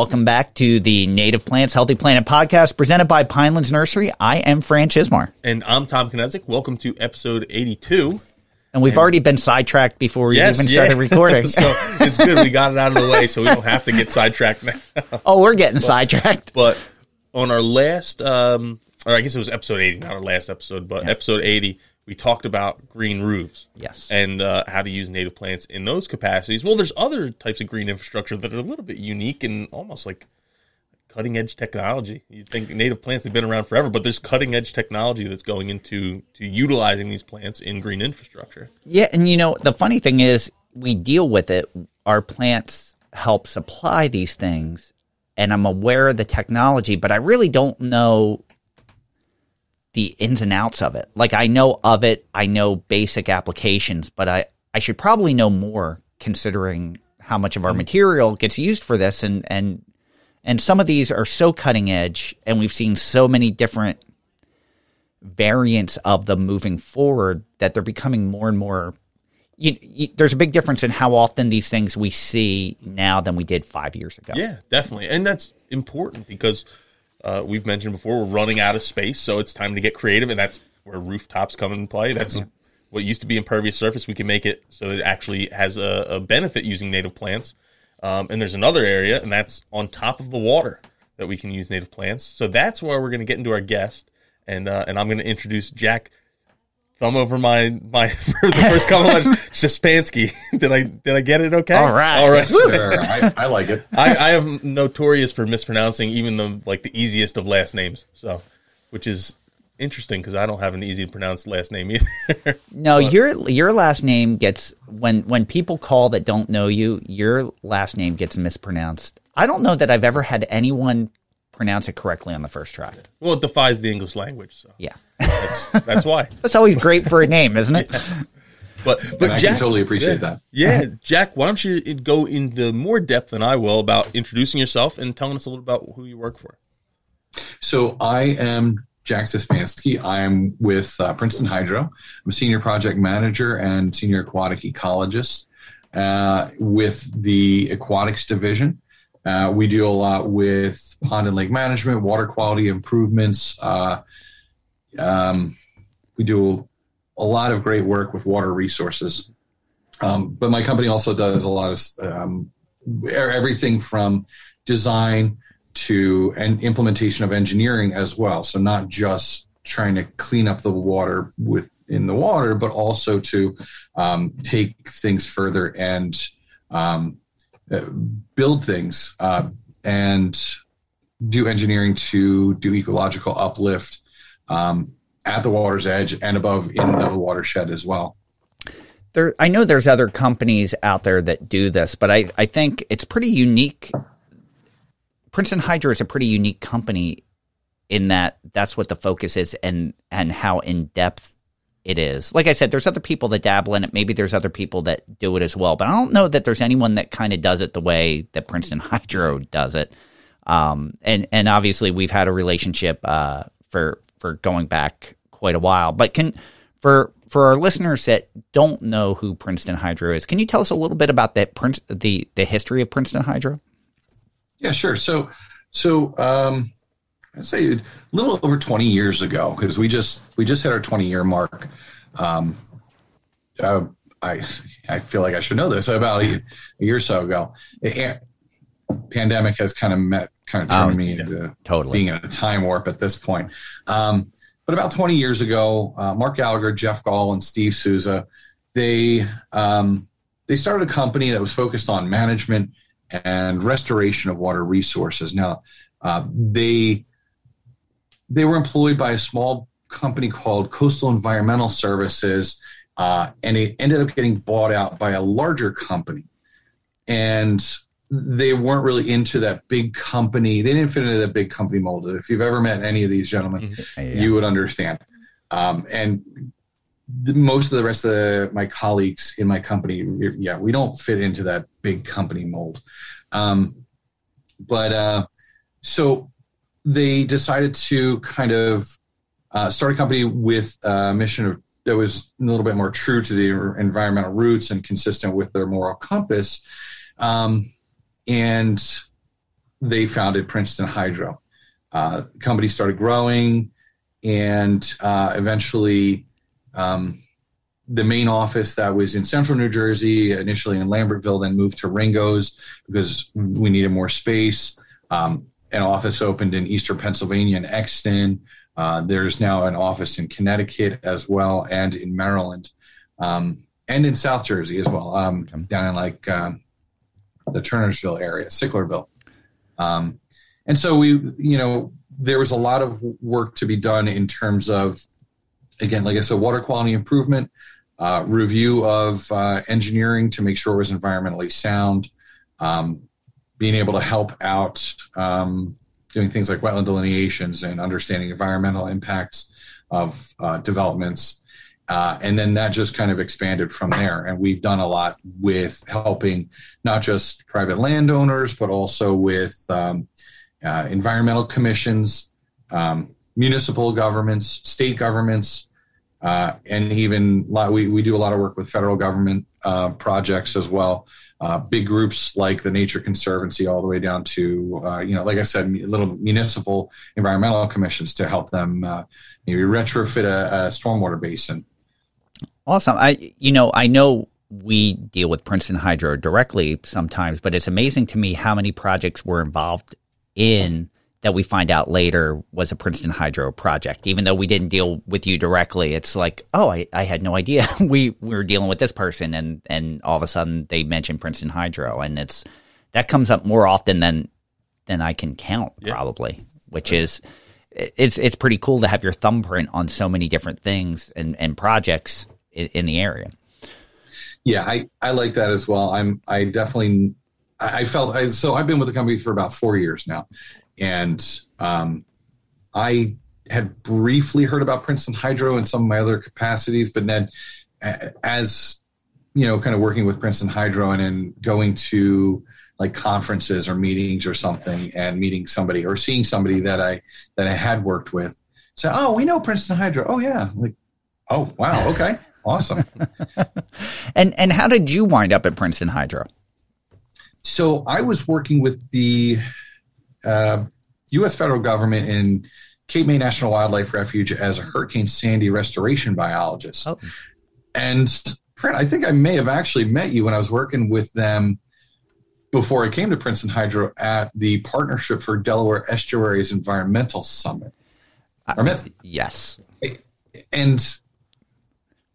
Welcome back to the Native Plants Healthy Planet podcast presented by Pinelands Nursery. I am Fran Chismar. And I'm Tom Knezik. Welcome to episode 82. And we've already been sidetracked before we Yes, even yeah. started recording. so it's good we got it out of the way so we don't have to get sidetracked now. oh, we're getting sidetracked. But on our last, um, or I guess it was episode 80, not our last episode, but episode 80, we talked about green roofs. Yes. And uh, how to use native plants in those capacities. Well, there's other types of green infrastructure that are a little bit unique and almost like cutting edge technology. You think native plants have been around forever, but there's cutting edge technology that's going into to utilizing these plants in green infrastructure. Yeah, and you know, the funny thing is we deal with it. Our plants help supply these things, and I'm aware of the technology, but I really don't know the ins and outs of it. Like I know of it, I know basic applications, but I I should probably know more considering how much of our mm-hmm. material gets used for this and and and some of these are so cutting edge and we've seen so many different variants of them moving forward that they're becoming more and more you, you, there's a big difference in how often these things we see now than we did five years ago. Yeah, definitely, and that's important because uh, we've mentioned before we're running out of space, so it's time to get creative, and that's where rooftops come into play. That's what used to be impervious surface. We can make it so it actually has a, a benefit using native plants. Um, and there's another area, and that's on top of the water that we can use native plants. So that's where we're going to get into our guest, and uh, and I'm going to introduce Jack. Thumb over my my the first couple of Shispansky. did I did I get it okay? All right. all right. Sure, I, I like it. I, I am notorious for mispronouncing even the like the easiest of last names. So, which is interesting because I don't have an easy to pronounce last name either. No, your your last name gets when when people call that don't know you, your last name gets mispronounced. I don't know that I've ever had anyone pronounce it correctly on the first try. well, it defies the English language, so Yeah. that's that's why. That's always great for a name, isn't it? But And but I Jack, can totally appreciate yeah, that. Yeah, Jack, why don't you go into more depth than I will about introducing yourself and telling us a little about who you work for? So I am Jack Szczepanski. I'm with uh, Princeton Hydro. I'm a senior project manager and senior aquatic ecologist uh, with the aquatics division. Uh, we deal a lot with pond and lake management, water quality improvements. Uh, um, we do a lot of great work with water resources. Um, but my company also does a lot of um, everything from design to and implementation of engineering as well. So not just trying to clean up the water within the water, but also to um, take things further and um, build things uh, and do engineering to do ecological uplift um, at the water's edge and above in the watershed as well. There, I know there's other companies out there that do this, but I, I think it's pretty unique. Princeton Hydro is a pretty unique company in that that's what the focus is and and how in depth it is. Like I said, there's other people that dabble in it. Maybe there's other people that do it as well, but I don't know that there's anyone that kind of does it the way that Princeton Hydro does it. Um, and and obviously we've had a relationship uh, for for going back quite a while. But can for for our listeners that don't know who Princeton Hydro is, can you tell us a little bit about that Prince the the history of Princeton Hydro? Yeah, sure. So, so um, I'd say a little over 20 years ago, because we just we just hit our 20 year mark. Um, uh, I I feel like I should know this about a, a year or so ago. It, pandemic has kind of met kind of turned Oh, me into totally. being in a time warp at this point. Um, but about 20 years ago, uh, Mark Gallagher, Jeff Goll, and Steve Souza, they um, they started a company that was focused on management and restoration of water resources. Now, uh, they they were employed by a small company called Coastal Environmental Services, uh, and it ended up getting bought out by a larger company. And they weren't really into that big company. They didn't fit into that big company mold. If you've ever met any of these gentlemen, Yeah. you would understand. Um, and the, most of the rest of the, my colleagues in my company, yeah, we don't fit into that big company mold. Um, but uh, so they decided to kind of uh, start a company with a mission of that was a little bit more true to the environmental roots and consistent with their moral compass. Um, and they founded Princeton Hydro. Uh, company started growing, and uh, eventually, um, the main office that was in central New Jersey, initially in Lambertville, then moved to Ringoes because we needed more space. Um, an office opened in eastern Pennsylvania in Exton. Uh, there's now an office in Connecticut as well, and in Maryland, um, and in South Jersey as well, um, Okay. down in like um, the Turnersville area, Sicklerville. Um, and so we, you know, there was a lot of work to be done in terms of, again, like I said, water quality improvement, uh, review of uh, engineering to make sure it was environmentally sound, um, being able to help out um, doing things like wetland delineations and understanding environmental impacts of uh, developments. Uh, and then that just kind of expanded from there. And we've done a lot with helping not just private landowners, but also with um, uh, environmental commissions, um, municipal governments, state governments, uh, and even lot, we, we do a lot of work with federal government uh, projects as well. Uh, big groups like the Nature Conservancy, all the way down to uh, you know, like I said, little municipal environmental commissions to help them uh, maybe retrofit a, a stormwater basin. Awesome. I you know, I know we deal with Princeton Hydro directly sometimes, but it's amazing to me how many projects we're involved in that we find out later was a Princeton Hydro project. Even though we didn't deal with you directly, it's like, oh, I, I had no idea we, we were dealing with this person and, and all of a sudden they mentioned Princeton Hydro and it's that comes up more often than than I can count Yeah. probably, which is it's it's pretty cool to have your thumbprint on so many different things and, and projects in, in the area. Yeah, I, I like that as well. I'm I definitely I, I felt I, so I've been with the company for about four years now, and um, I had briefly heard about Princeton Hydro in some of my other capacities, but then as you know, kind of working with Princeton Hydro and then going to like conferences or meetings or something and meeting somebody or seeing somebody that I that I had worked with say, oh, we know Princeton Hydro. Oh yeah, like oh wow, okay, awesome. And and how did you wind up at Princeton Hydro? So I was working with the uh, U.S. federal government in Cape May National Wildlife Refuge as a Hurricane Sandy restoration biologist. Oh. And Fran, I think I may have actually met you when I was working with them before I came to Princeton Hydro at the Partnership for Delaware Estuaries Environmental Summit. Met- Yes. and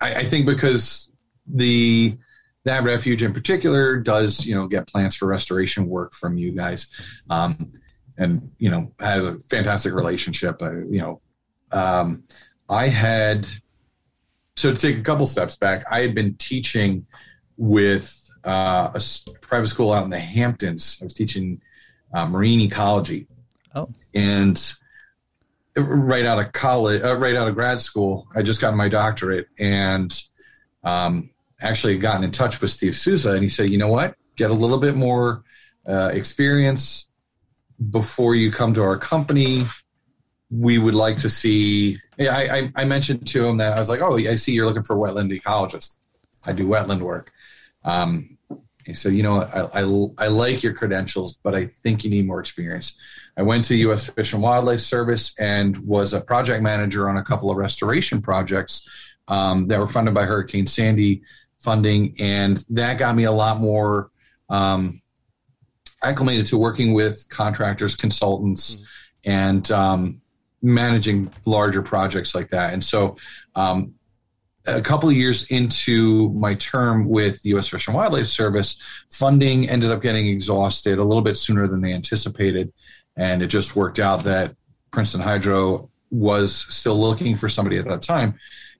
I, I think because the that refuge in particular does you know get plans for restoration work from you guys, um, and you know has a fantastic relationship. Uh, you know, um, I had so to take a couple steps back, I had been teaching with uh, a private school out in the Hamptons. I was teaching uh, marine ecology. Oh. and right out of college, uh, right out of grad school, I just got my doctorate and um, actually gotten in touch with Steve Souza, and he said, "You know what? Get a little bit more uh, experience before you come to our company. We would like to see." Yeah, I, I, mentioned to him that I was like, "Oh, I see you're looking for a wetland ecologist. I do wetland work." Um, he said, "You know, I, I, I like your credentials, but I think you need more experience." I went to U.S. Fish and Wildlife Service and was a project manager on a couple of restoration projects um, that were funded by Hurricane Sandy funding, and that got me a lot more um, acclimated to working with contractors, consultants, and um, managing larger projects like that. And so, um, a couple of years into my term with the U.S. Fish and Wildlife Service, funding ended up getting exhausted a little bit sooner than they anticipated, and it just worked out that Princeton Hydro was still looking for somebody at that time,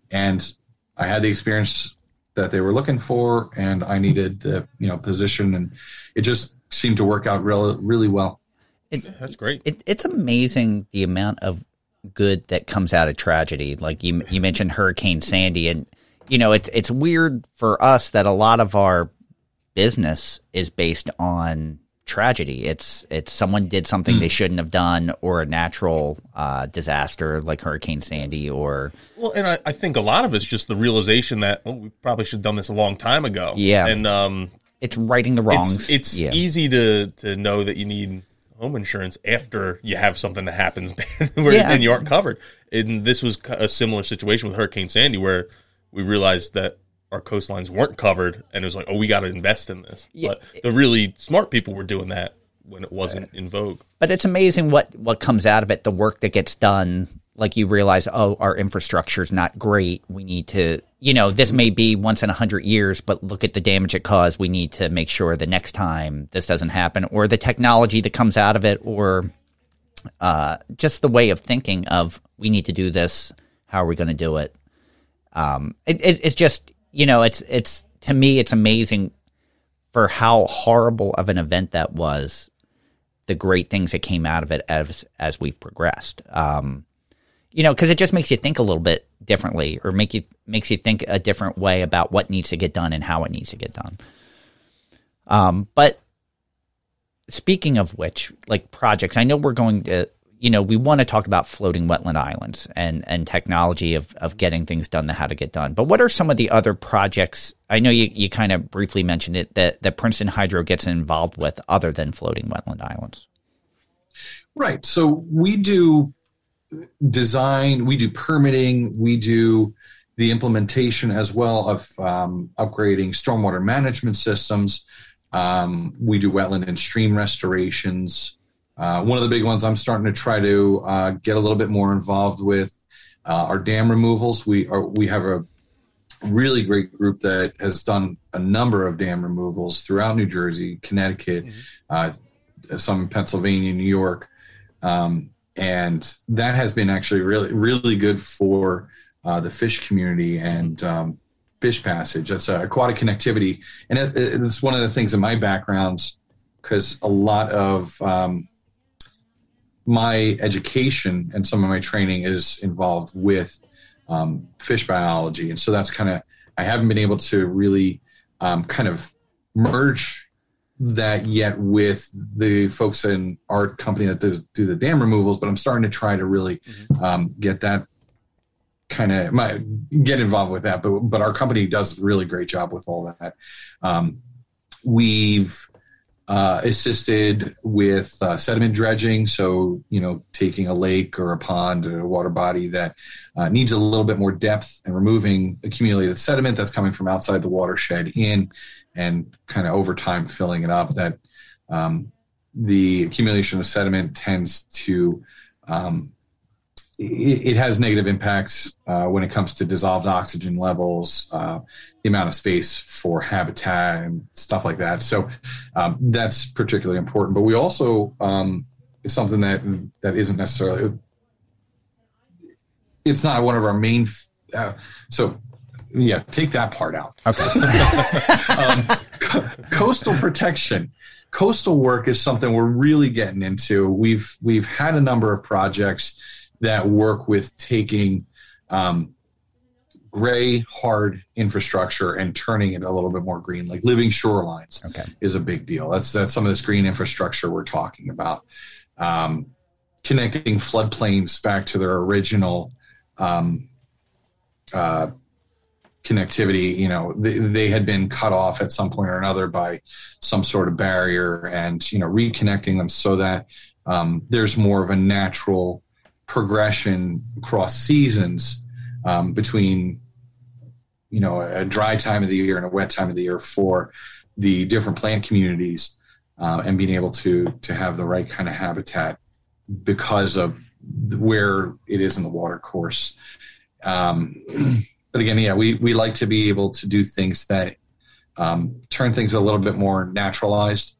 and I had the experience that they were looking for, and I needed the you know position, and it just seemed to work out really really well. That's great. It, it's amazing the amount of good that comes out of tragedy. Like you, you mentioned Hurricane Sandy, and you know it's it's weird for us that a lot of our business is based on tragedy. It's it's someone did something they shouldn't have done, or a natural uh, disaster like Hurricane Sandy, or Well, and I, I think a lot of it's just the realization that oh, we probably should have done this a long time ago. Yeah. and um, it's righting the wrongs. it's it's yeah. easy to to know that you need home insurance after you have something that happens where Yeah. and you aren't covered. And this was a similar situation with Hurricane Sandy, where we realized that our coastlines weren't covered, and it was like, oh, we got to invest in this. Yeah. But the really smart people were doing that when it wasn't in vogue. But it's amazing what what comes out of it. The work that gets done. Like you realize, oh, our infrastructure is not great. We need to, you know, this may be once in a hundred years, but look at the damage it caused. We need to make sure the next time this doesn't happen, or the technology that comes out of it, or uh, just the way of thinking of we need to do this. How are we going to do it? Um, it, it? It's just, you know, it's it's to me, it's amazing for how horrible of an event that was the great things that came out of it as as we've progressed. Um, you know, because it just makes you think a little bit differently, or make you makes you think a different way about what needs to get done and how it needs to get done. Um, but speaking of which, like projects, I know we're going to, you know, we want to talk about floating wetland islands and and technology of of getting things done, the how to get done. But what are some of the other projects? I know you, you kind of briefly mentioned it that that Princeton Hydro gets involved with other than floating wetland islands. Right. So we do design, we do permitting, we do the implementation as well of um, upgrading stormwater management systems. Um, we do wetland and stream restorations. Uh, one of the big ones I'm starting to try to uh, get a little bit more involved with uh, are dam removals. We are we have a really great group that has done a number of dam removals throughout New Jersey, Connecticut, uh, some in Pennsylvania, New York, um, and that has been actually really really good for uh, the fish community and um, fish passage. That's uh, aquatic connectivity, and it, it- it's one of the things in my background because a lot of um, my education and some of my training is involved with um, fish biology, and so that's kind of I haven't been able to really um, kind of merge that yet with the folks in our company that does do the dam removals, but I'm starting to try to really um, get that kind of my get involved with that. But but our company does a really great job with all that. Um, we've uh, assisted with uh, sediment dredging, so you know taking a lake or a pond or a water body that uh, needs a little bit more depth and removing accumulated sediment that's coming from outside the watershed in and kind of over time filling it up. That um, the accumulation of sediment tends to um, it, it has negative impacts uh, when it comes to dissolved oxygen levels, uh, the amount of space for habitat and stuff like that. So um, that's particularly important. But we also um, something that that isn't necessarily it's not one of our main. Uh, so yeah, take that part out. Okay. um, coastal protection coastal work is something we're really getting into we've we've had a number of projects that work with taking um, gray hard infrastructure and turning it a little bit more green like living shorelines Okay. is a big deal that's that's some of this green infrastructure we're talking about um, connecting floodplains back to their original um, uh, connectivity you know they, they had been cut off at some point or another by some sort of barrier and you know reconnecting them so that um, there's more of a natural progression across seasons um, between you know a dry time of the year and a wet time of the year for the different plant communities uh, and being able to to have the right kind of habitat because of where it is in the water course um, but again, yeah, we, we like to be able to do things that um, turn things a little bit more naturalized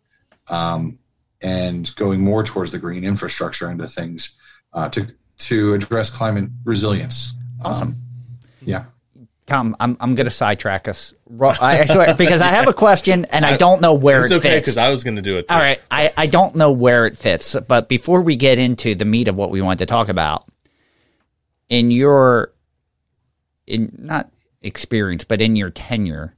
um, and going more towards the green infrastructure into things uh, to to address climate resilience. Awesome. Um, yeah. Tom, I'm I'm going to sidetrack us. I, I swear because I have a question and I don't know where It's it okay fits. because I was going to do it. Too. All right, I, I don't know where it fits, but before we get into the meat of what we want to talk about, in your in not experience, but in your tenure,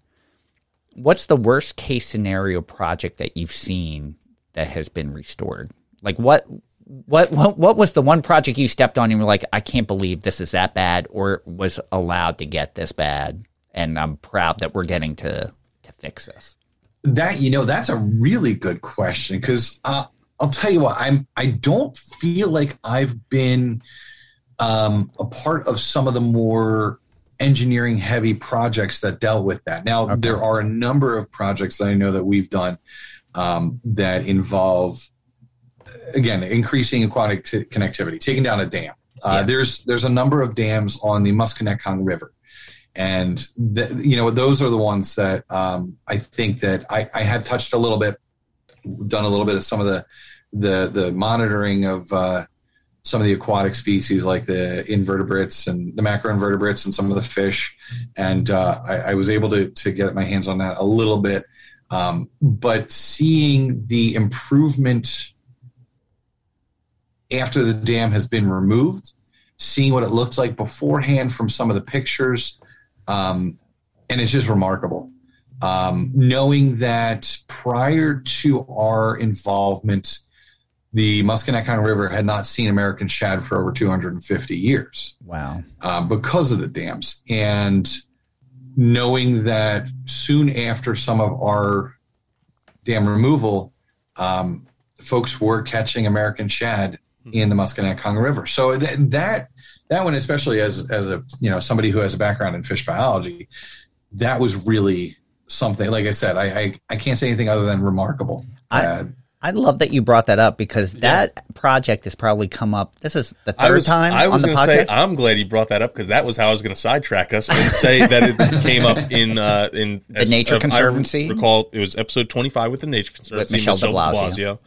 what's the worst case scenario project that you've seen that has been restored? Like what what what what was the one project you stepped on and were like, I can't believe this is that bad or was allowed to get this bad and I'm proud that we're getting to to fix this. That you know, that's a really good question because uh, I'll tell you what, I'm I don't feel like I've been um, a part of some of the more engineering heavy projects that dealt with that. Now there are a number of projects that I know that we've done um, that involve again increasing aquatic t- connectivity, taking down a dam. Uh, Yeah. There's there's a number of dams on the Musconetcong River, and the, you know those are the ones that um, I think that I, I had touched a little bit, done a little bit of some of the the the monitoring of uh, some of the aquatic species like the invertebrates and the macroinvertebrates and some of the fish, and uh, I, I was able to to get my hands on that a little bit. Um, but seeing the improvement after the dam has been removed, seeing what it looked like beforehand from some of the pictures, um, and it's just remarkable. Um, knowing that prior to our involvement, the Musconetcong River had not seen American shad for over 250 years Wow. um, because of the dams. And knowing that soon after some of our dam removal, um, folks were catching American shad in the Musconetcong River. So th- that that one, especially as as a you know somebody who has a background in fish biology, that was really something. Like I said, I I, I can't say anything other than remarkable. I- Uh, I love that you brought that up because that project has probably come up. This is the third I was, time I was on the going to say. I'm glad you brought that up because that was how I was going to sidetrack us and say that it came up in uh, in The Nature I Conservancy? recall it was episode 25 with the Nature Conservancy. Michelle de Blasio.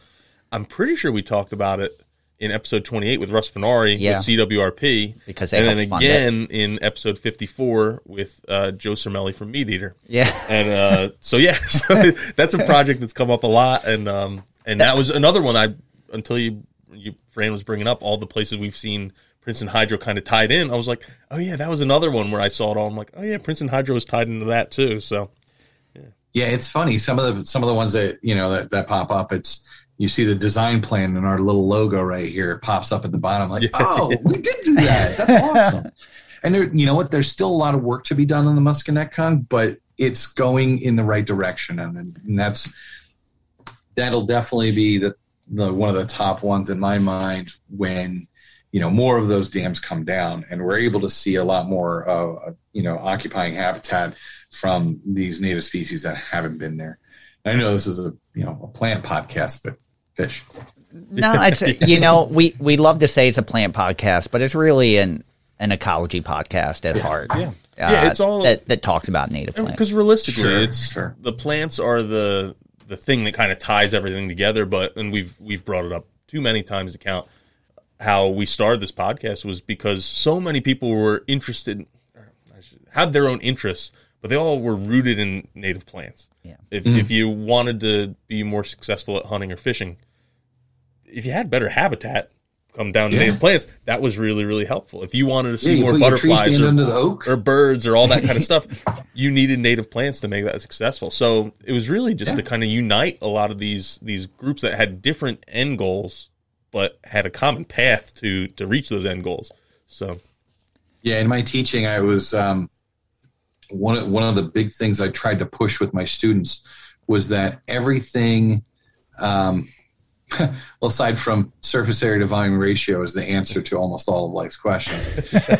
I'm pretty sure we talked about it in episode 28 with Russ Finari Yeah. with CWRP, Because they and then again in episode 54 with uh, Joe Cermele from MeatEater. yeah. And uh, so yeah, so that's a project that's come up a lot, and um, and that was another one I until you you Fran was bringing up all the places we've seen Princeton Hydro kind of tied in. I was like, oh yeah, that was another one where I saw it all. I'm like, oh yeah, Princeton Hydro was tied into that too. So Yeah, it's funny. Some of the some of the ones that you know that, that pop up, it's you see the design plan and our little logo right here. Pops up at the bottom, like, oh, we did do that. That's awesome. And there, you know what? There's still a lot of work to be done on the Musconetcong, but it's going in the right direction, and, and that's that'll definitely be the, the one of the top ones in my mind when you know more of those dams come down and we're able to see a lot more uh, you know occupying habitat from these native species that haven't been there i know this is a you know a plant podcast but fish No, it's you know we we love to say it's a plant podcast, but it's really an an ecology podcast at heart. Yeah. Yeah, it's all- that that talks about native plants. because realistically, Sure, it's sure. the plants are the the thing that kind of ties everything together. But and we've we've brought it up too many times to count. How we started this podcast was because so many people were interested, or I should- had their own interests, but they all were rooted in native plants. Yeah. If mm-hmm. if you wanted to be more successful at hunting or fishing, if you had better habitat, come down to Yeah. native plants, that was really really helpful. If you wanted to see you more put your tree butterflies or, under the oak. or birds or all that kind of stuff, you needed native plants to make that successful. So it was really just to kind of unite a lot of these these groups that had different end goals, but had a common path to to reach those end goals. So Yeah, in my teaching, I was um, one of, one of the big things I tried to push with my students was that everything, um, well, aside from surface area to volume ratio, is the answer to almost all of life's questions.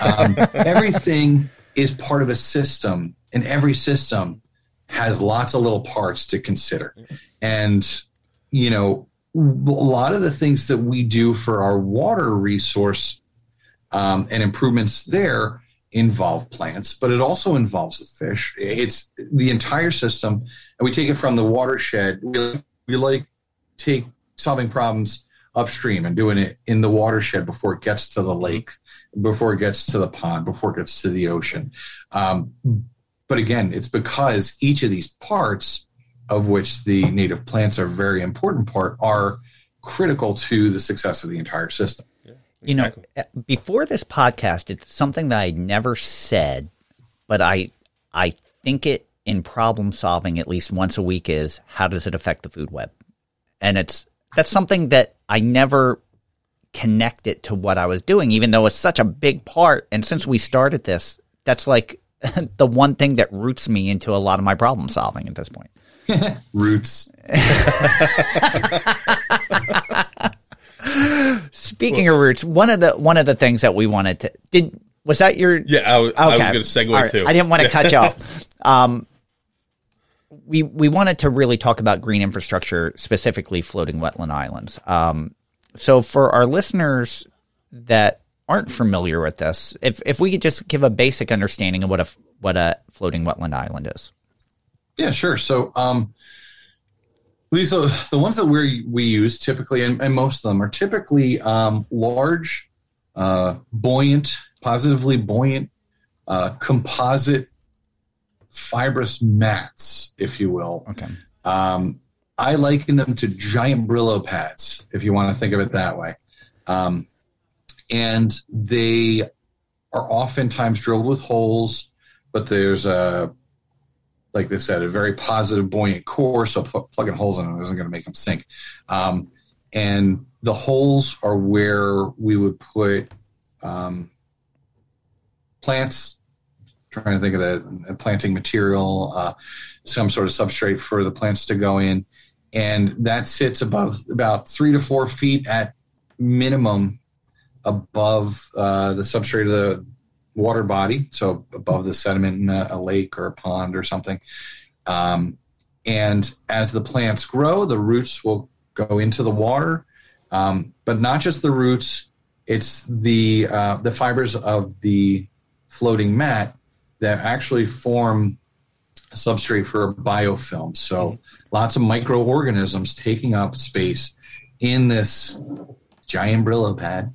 Um, everything is part of a system, and every system has lots of little parts to consider. And you know, a lot of the things that we do for our water resource um, and improvements there involve plants, but it also involves the fish. It's the entire system, and we take it from the watershed. We, we like take solving problems upstream and doing it in the watershed before it gets to the lake, before it gets to the pond, before it gets to the ocean. Um, but again, it's because each of these parts, of which the native plants are a very important part, are critical to the success of the entire system. You know, uh, before this podcast, it's something that I never said, but I I think it in problem solving at least once a week is how does it affect the food web? And it's that's something that I never connect it to what I was doing, even though it's such a big part. And since we started this, that's like the one thing that roots me into a lot of my problem solving at this point. Roots. Speaking of roots, one of the one of the things that we wanted to did was that your yeah I was, I was going to segue right. too. I didn't want to cut you off. Um, we we wanted to really talk about green infrastructure, specifically floating wetland islands. Um, so for our listeners that aren't familiar with this, if if we could just give a basic understanding of what a what a floating wetland island is. Yeah, sure. So um, are the ones that we we use typically, and, and most of them are typically um, large, uh, buoyant, positively buoyant, uh, composite, fibrous mats, if you will. Okay. Um, I liken them to giant Brillo pads, if you want to think of it that way. Um, and they are oftentimes drilled with holes, but there's a like they said, a very positive, buoyant core. So pl- plugging holes in them isn't going to make them sink. Um, and the holes are where we would put um, plants. Trying to think of the planting material, uh, some sort of substrate for the plants to go in, and that sits above about three to four feet at minimum above uh, the substrate of the water body, so above the sediment in a, a lake or a pond or something. Um, and as the plants grow, the roots will go into the water, um, but not just the roots. It's the uh, the fibers of the floating mat that actually form a substrate for a biofilm. So lots of microorganisms taking up space in this giant Brillo pad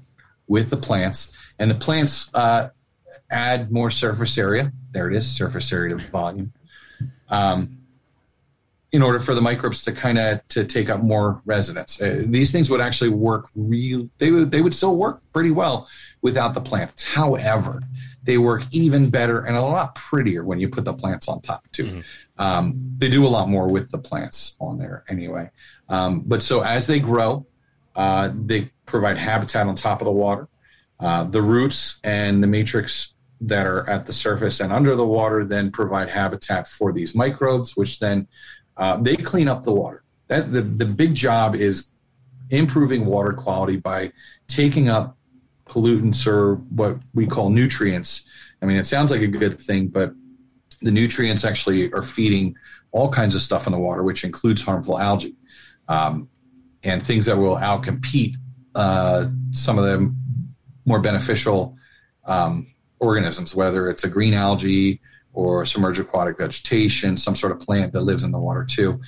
with the plants, and the plants uh, add more surface area. There it is, surface area to volume. Um, in order for the microbes to kind of to take up more residence, uh, these things would actually work real. They would they would still work pretty well without the plants. However, they work even better and a lot prettier when you put the plants on top too. Mm-hmm. Um, they do a lot more with the plants on there anyway. Um, but so as they grow, uh, they provide habitat on top of the water. Uh, the roots and the matrix that are at the surface and under the water then provide habitat for these microbes, which then uh, they clean up the water. That the, the big job is improving water quality by taking up pollutants or what we call nutrients. I mean, it sounds like a good thing, but the nutrients actually are feeding all kinds of stuff in the water, which includes harmful algae um, and things that will outcompete uh, some of the more beneficial um, organisms, whether it's a green algae or submerged aquatic vegetation, some sort of plant that lives in the water too.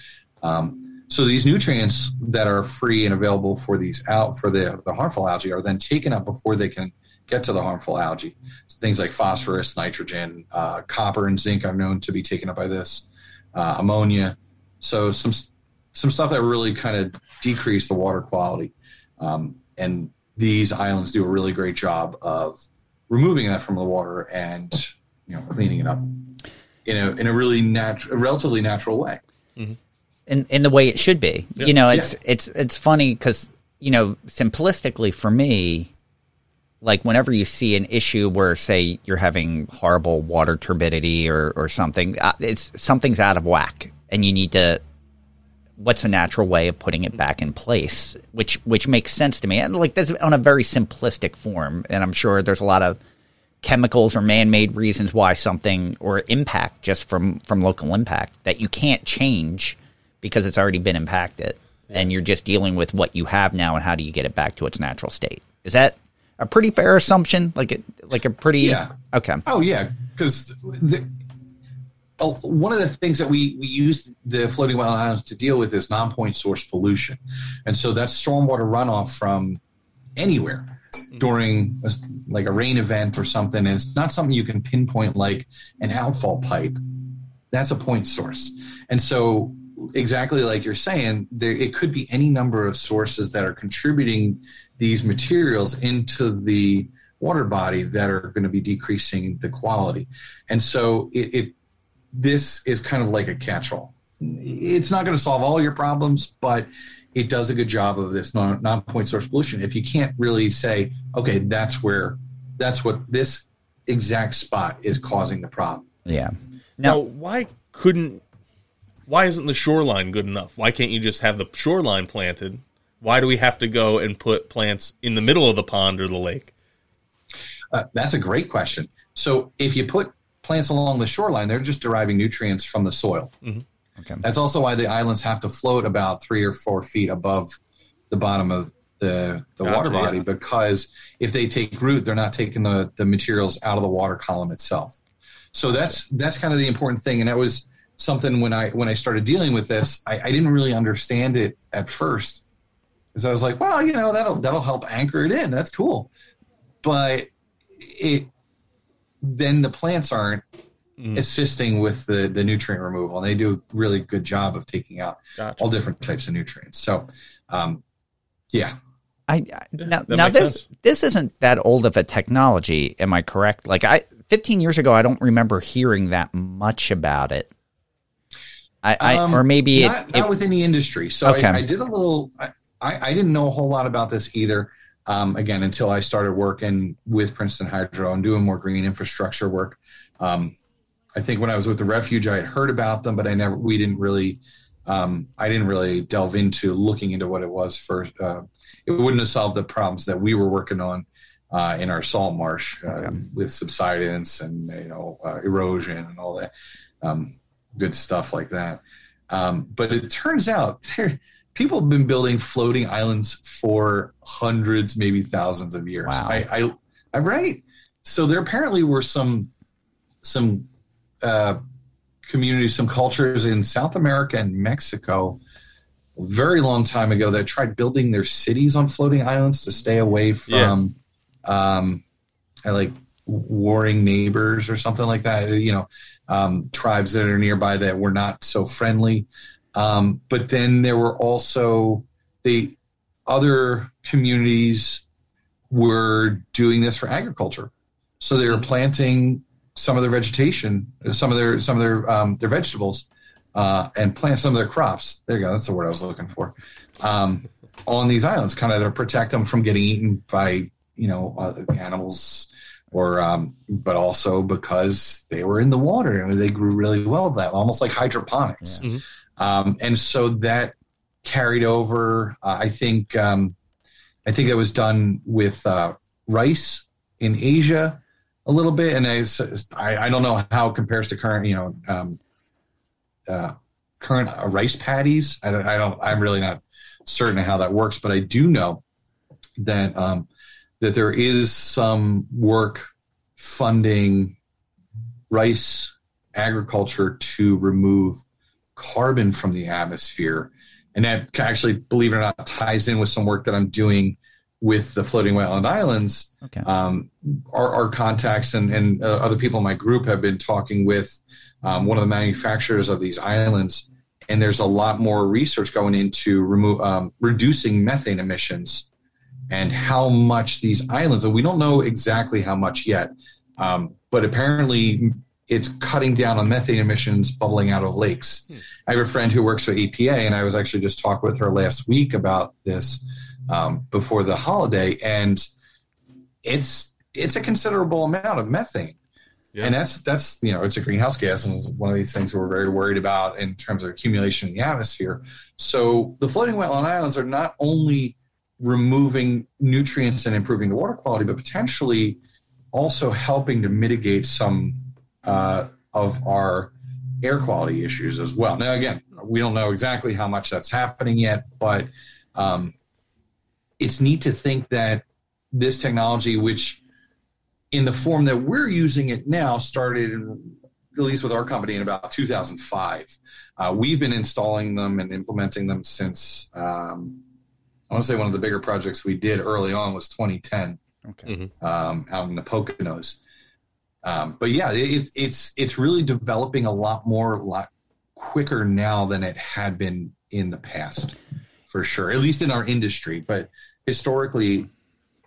Um, so these nutrients that are free and available for these out for the, the harmful algae are then taken up before they can get to the harmful algae. So things like phosphorus, nitrogen, uh, copper, and zinc are known to be taken up by this. Uh, ammonia. So some some stuff that really kind of decrease the water quality. Um, and these islands do a really great job of removing that from the water and you know cleaning it up in a in a really natural, relatively natural way. Mm-hmm. In in the way it should be. Yep. You know, it's yeah. it's it's funny because you know simplistically for me, like whenever you see an issue where say you're having horrible water turbidity or or something, uh, it's something's out of whack, and you need to what's a natural way of putting it back in place, which which makes sense to me. And like that's on a very simplistic form, and I'm sure there's a lot of chemicals or man-made reasons why something or impact just from from local impact that you can't change because it's already been impacted and you're just dealing with what you have now and how do you get it back to its natural state is that a pretty fair assumption like it like a pretty yeah okay oh yeah because oh, one of the things that we, we use the floating wetland islands to deal with is non-point source pollution. And so that's stormwater runoff from anywhere mm-hmm. during a, like a rain event or something. And it's not something you can pinpoint like an outfall pipe. That's a point source. And so exactly like you're saying, there, it could be any number of sources that are contributing these materials into the water body that are going to be decreasing the quality. And so it, it this is kind of like a catch-all. It's not going to solve all your problems, but it does a good job of this non, non-point source pollution. If you can't really say, okay, that's where, that's what this exact spot is causing the problem. Yeah. Now, Now, why couldn't? Why isn't the shoreline good enough? Why can't you just have the shoreline planted? Why do we have to go and put plants in the middle of the pond or the lake? Uh, that's a great question. So if you put plants along the shoreline, they're just deriving nutrients from the soil. okay. That's also why the islands have to float about three or four feet above the bottom of the, the Gotcha, water body yeah. because if they take root, they're not taking the, the materials out of the water column itself. So that's that's kind of the important thing, and that was something when I when I started dealing with this, I, I didn't really understand it at first, because I was like, well, you know, that'll that'll help anchor it in. That's cool, but it then the plants aren't Mhm. assisting with the the nutrient removal, and they do a really good job of taking out Gotcha. all different types of nutrients. So, um, yeah, I, I now, that now this sense. this isn't that old of a technology. Am I correct? Like I, 15 years ago, I don't remember hearing that much about it. I, I Um, or maybe it, not, it- not within the industry. So Okay. I, I did a little. I, I didn't know a whole lot about this either. Um, again, until I started working with Princeton Hydro and doing more green infrastructure work. Um, I think when I was with the refuge, I had heard about them, but I never. We didn't really. Um, I didn't really delve into looking into what it was first. Uh, it wouldn't have solved the problems that we were working on uh, in our salt marsh uh, Okay. with subsidence and you know uh, erosion and all that um, good stuff like that. Um, but it turns out there, people have been building floating islands for hundreds, maybe thousands of years. Wow. I, I, I'm right. So there apparently were some some uh, communities, some cultures in South America and Mexico a very long time ago that tried building their cities on floating islands to stay away from um, I like warring neighbors or something like that. You know, um, tribes that are nearby that were not so friendly. Um, but then there were also the other communities were doing this for agriculture. So they were planting some of their vegetation, some of their some of their um, their vegetables, uh, and plant some of their crops. There you go. That's the word I was looking for. Um, on these islands, kind of to protect them from getting eaten by you know uh, animals, or um, but also because they were in the water and they grew really well. That almost like hydroponics, Yeah. Mhm. um, and so that carried over. Uh, I think um, I think it was done with uh, rice in Asia a little bit, and I, I don't know how it compares to current you know um, uh, current uh, rice paddies. I don't, I don't I'm really not certain how that works, but I do know that um, that there is some work funding rice agriculture to remove carbon from the atmosphere, and that actually, believe it or not, ties in with some work that I'm doing with the floating wetland islands. Okay. um, our, our contacts and, and uh, other people in my group have been talking with um, one of the manufacturers of these islands, and there's a lot more research going into remove um, reducing methane emissions and how much these islands. And we don't know exactly how much yet, um, but apparently it's cutting down on methane emissions bubbling out of lakes. I have a friend who works for EPA, and I was actually just talking with her last week about this um, before the holiday, and it's it's a considerable amount of methane. Yeah. And that's that's you know it's a greenhouse gas and it's one of these things we're very worried about in terms of accumulation in the atmosphere. So the floating wetland islands are not only removing nutrients and improving the water quality, but potentially also helping to mitigate some uh, of our air quality issues as well. Now, again, we don't know exactly how much that's happening yet, but um, it's neat to think that this technology, which in the form that we're using it now, started in at least with our company, in about 2005. Uh, we've been installing them and implementing them since. Um, I want to say one of the bigger projects we did early on was 2010 Okay. um, out in the Poconos. Um, but yeah, it, it's it's really developing a lot more, a lot quicker now than it had been in the past, for sure. At least in our industry, but historically,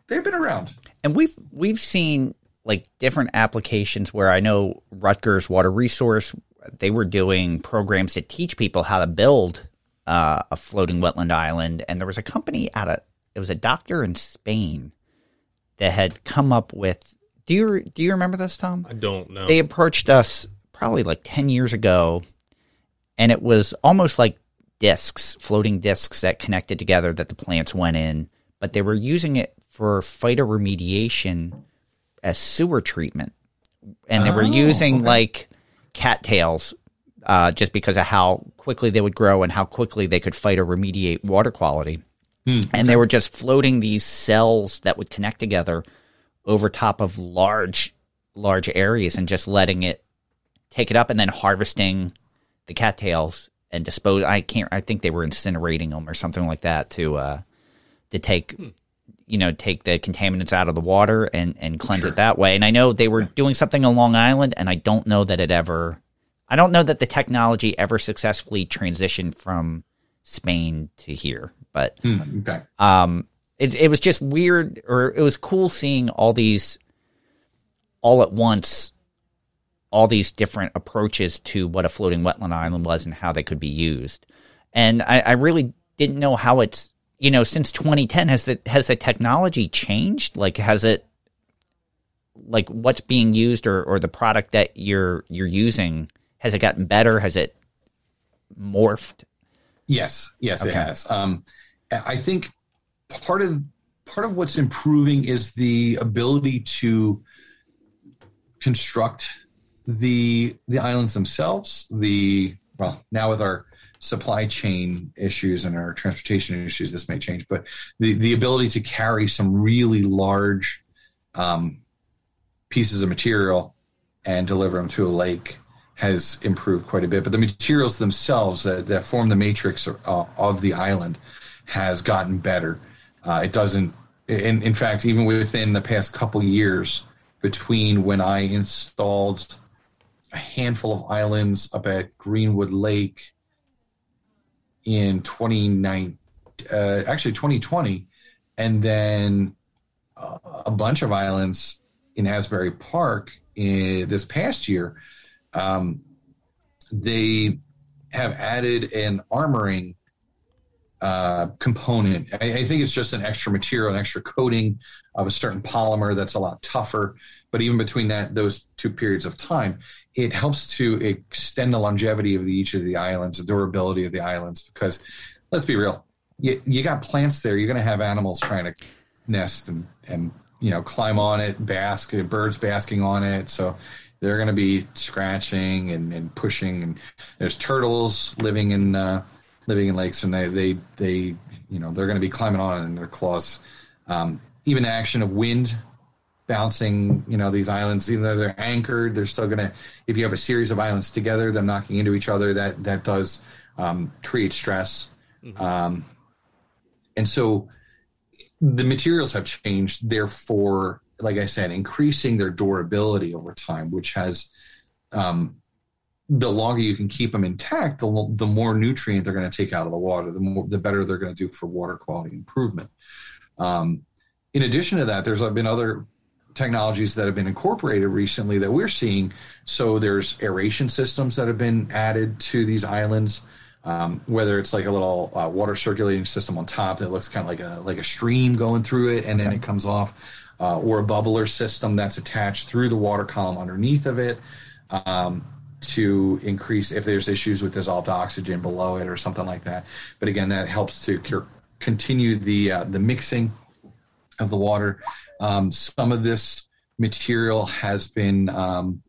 they've been around. And we've we've seen like different applications where I know Rutgers Water Resource they were doing programs to teach people how to build uh, a floating wetland island, and there was a company out of it was a doctor in Spain that had come up with. Do you do you remember this, Tom? I don't know. they approached us probably like 10 years ago and it was almost like discs floating discs that connected together that the plants went in but they were using it for phytoremediation as sewer treatment and they were Oh, using okay. like cattails uh, just because of how quickly they would grow and how quickly they could phytoremediate water quality. And they were just floating these cells that would connect together over top of large large areas and just letting it take it up and then harvesting the cattails and dispose I can't I think they were incinerating them or something like that to uh to take you know take the contaminants out of the water and and cleanse it that way. And I know they were doing something on Long Island and I don't know that it ever I don't know that the technology ever successfully transitioned from Spain to here but Hmm, okay. um, it, it was just weird or it was cool seeing all these all at once all these different approaches to what a floating wetland island was and how they could be used and i, I really didn't know how it's you know since 2010 has the has the technology changed like has it like what's being used or, or the product that you're you're using has it gotten better has it morphed Yes, yes, it has. Um, I think part of part of what's improving is the ability to construct the the islands themselves. The well, now with our supply chain issues and our transportation issues, this may change, but the the ability to carry some really large um, pieces of material and deliver them to a lake has improved quite a bit. But the materials themselves that, that form the matrix uh, of the island has gotten better. Uh, it doesn't, in, in fact, even within the past couple years, between when I installed a handful of islands up at Greenwood Lake in 29, uh, actually 2020, and then uh, a bunch of islands in Asbury Park in this past year, um, they have added an armoring uh, component. I, I think it's just an extra material, an extra coating of a certain polymer that's a lot tougher. But even between that, those two periods of time, it helps to extend the longevity of the, each of the islands, the durability of the islands. Because let's be real, you, you got plants there. You're going to have animals trying to nest and and you know climb on it, bask, birds basking on it. So they're going to be scratching and, and pushing. And there's turtles living in uh, living in lakes, and they they they you know they're going to be climbing on in their claws. Um, even the action of wind bouncing, you know, these islands, even though they're anchored, they're still going to. If you have a series of islands together, them knocking into each other, that that does um, create stress. Um, and so the materials have changed, therefore, like I said, increasing their durability over time, which has um, the longer you can keep them intact, the, the more nutrient they're going to take out of the water, the more the better they're going to do for water quality improvement. Um, in addition to that, there's been other technologies that have been incorporated recently that we're seeing. So there's aeration systems that have been added to these islands. Um, whether it's like a little uh, water circulating system on top that looks kind of like a like a stream going through it, and then it comes off, uh, or a bubbler system that's attached through the water column underneath of it um, to increase if there's issues with dissolved oxygen below it or something like that. But again, that helps to cure, continue the uh, the mixing of the water. Um, some of this material has been, um,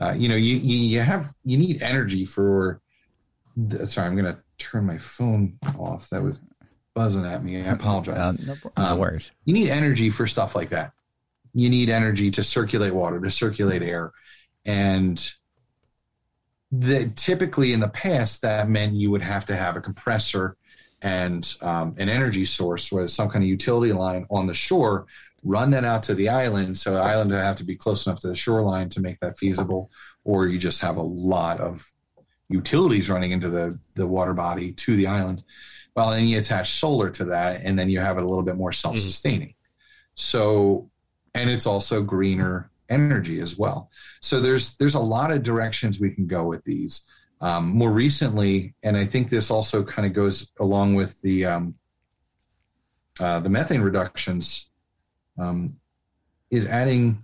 uh, you know, you, you have you need energy for. The, sorry, I'm going to turn my phone off. That was buzzing at me. I apologize. Uh, no, no Um, worries. you need energy for stuff like that. You need energy to circulate water, to circulate air. And the, typically in the past, that meant you would have to have a compressor and um, an energy source with some kind of utility line on the shore, run that out to the island. So the island would have to be close enough to the shoreline to make that feasible, or you just have a lot of utilities running into the, the water body to the island. Well, then you attach solar to that, and then you have it a little bit more self sustaining. Mm-hmm. So, and it's also greener energy as well. So there's there's a lot of directions we can go with these. Um, more recently, and I think this also kind of goes along with the um, uh, the methane reductions, um, is adding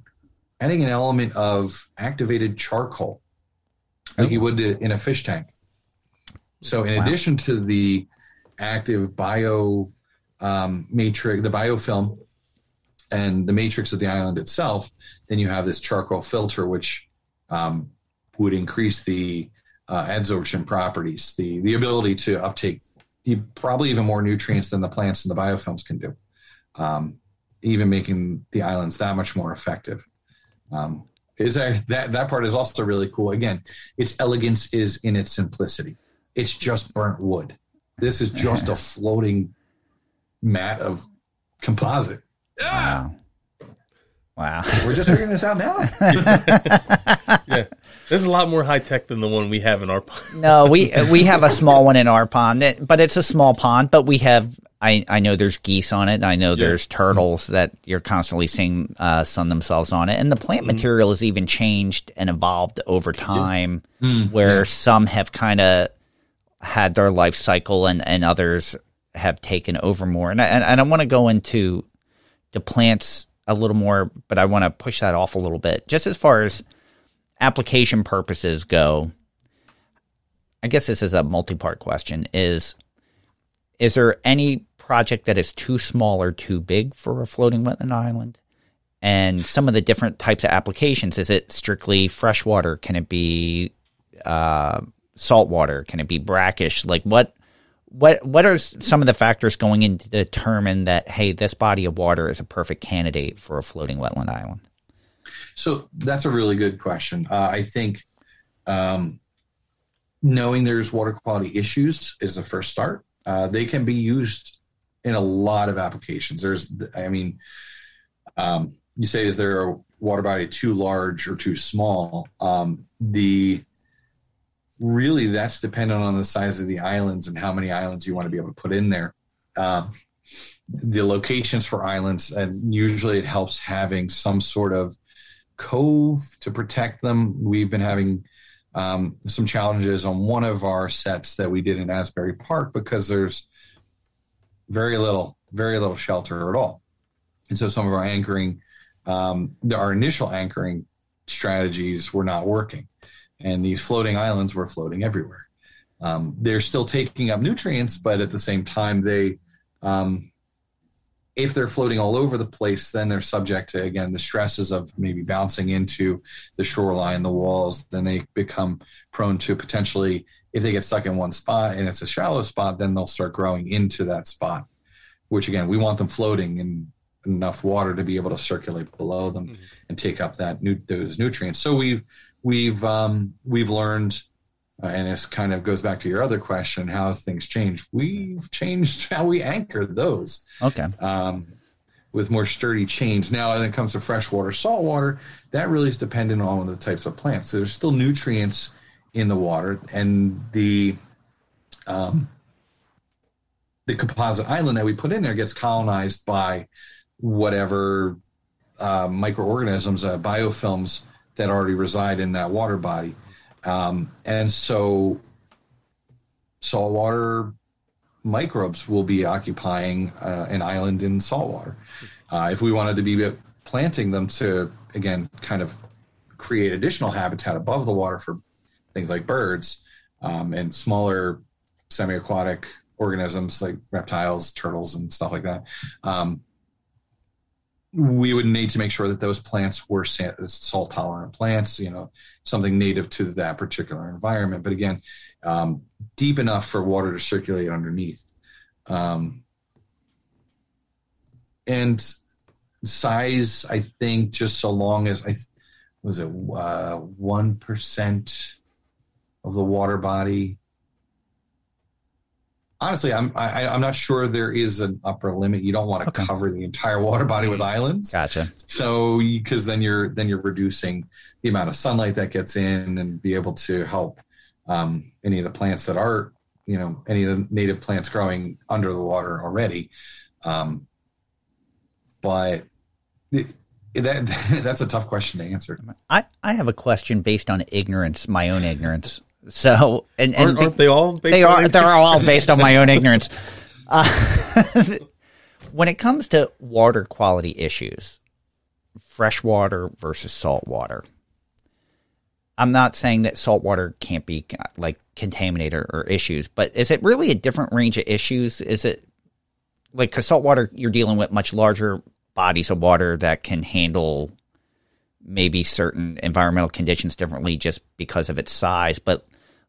adding an element of activated charcoal, like oh. you would in a fish tank. So, in wow. addition to the active bio um, matrix, the biofilm, and the matrix of the island itself, then you have this charcoal filter, which um, would increase the uh, adsorption properties, the the ability to uptake probably even more nutrients than the plants and the biofilms can do, um, even making the islands that much more effective. Um, is that that part is also really cool. Again, its elegance is in its simplicity. It's just burnt wood. This is just a floating mat of composite. Wow. Wow. We're just figuring this out now. yeah. This is a lot more high tech than the one we have in our pond. no, we we have a small one in our pond, but it's a small pond, but we have I, I know there's geese on it. I know yeah. there's turtles that you're constantly seeing uh, sun themselves on it. And the plant mm material has even changed and evolved over time, yeah. mm, where yeah. some have kind of had their life cycle and, and others have taken over more. And I, and I want to go into the plants a little more, but I want to push that off a little bit. Just as far as application purposes go, I guess this is a multi-part question. Is is there any project that is too small or too big for a floating wetland island? And some of the different types of applications. Is it strictly freshwater? Can it be uh, saltwater? Can it be brackish? Like what what what are some of the factors going in to determine that hey this body of water is a perfect candidate for a floating wetland island? So that's a really good question. Uh, i think um, knowing there's water quality issues is the first start. Uh, they can be used in a lot of applications. There's i mean um, you say is there a water body too large or too small? Um, the really that's dependent on the size of the islands and how many islands you want to be able to put in there. Um, the locations for islands, and usually it helps having some sort of cove to protect them. We've been having um, some challenges on one of our sets that we did in Asbury Park because there's very little, very little shelter at all. And so some of our anchoring, um, our initial anchoring strategies were not working and these floating islands were floating everywhere. Um, they're still taking up nutrients, but at the same time, they, um, if they're floating all over the place, then they're subject to again the stresses of maybe bouncing into the shoreline, the walls. Then they become prone to potentially, if they get stuck in one spot and it's a shallow spot, then they'll start growing into that spot. Which again, we want them floating in enough water to be able to circulate below them mm-hmm. and take up that those nutrients. So we've we've um, we've learned, uh, and this kind of goes back to your other question: how things changed? We've changed how we anchor those. Okay. Um, with more sturdy chains. Now, when it comes to freshwater, saltwater, that really is dependent on the types of plants. So there's still nutrients in the water, and the um, the composite island that we put in there gets colonized by whatever uh, microorganisms, uh, biofilms that already reside in that water body. Um, and so saltwater microbes will be occupying uh, an island in saltwater. Uh, if we wanted to be planting them to, again, kind of create additional habitat above the water for things like birds um, and smaller semi aquatic organisms like reptiles, turtles, and stuff like that. Um, we would need to make sure that those plants were salt tolerant plants, you know, something native to that particular environment. But again, um, deep enough for water to circulate underneath. Um, and size, I think, just so long as I was it uh, one of the water body. Honestly, I'm I, I'm not sure there is an upper limit. You don't want to Okay. cover the entire water body with islands. Gotcha. So, because then you're then you're reducing the amount of sunlight that gets in, and be able to help um, any of the plants that are, you know, any of the native plants growing under the water already. Um, but it, that that's a tough question to answer. I, I have a question based on ignorance, my own ignorance. So, and, and Aren't, aren't they all? Based they on are they're all based on my own ignorance. Uh, when it comes to water quality issues, freshwater versus saltwater, I'm not saying that saltwater can't be like contaminated or, issues, but is it really a different range of issues? Is it like because saltwater you're dealing with much larger bodies of water that can handle maybe certain environmental conditions differently just because of its size, but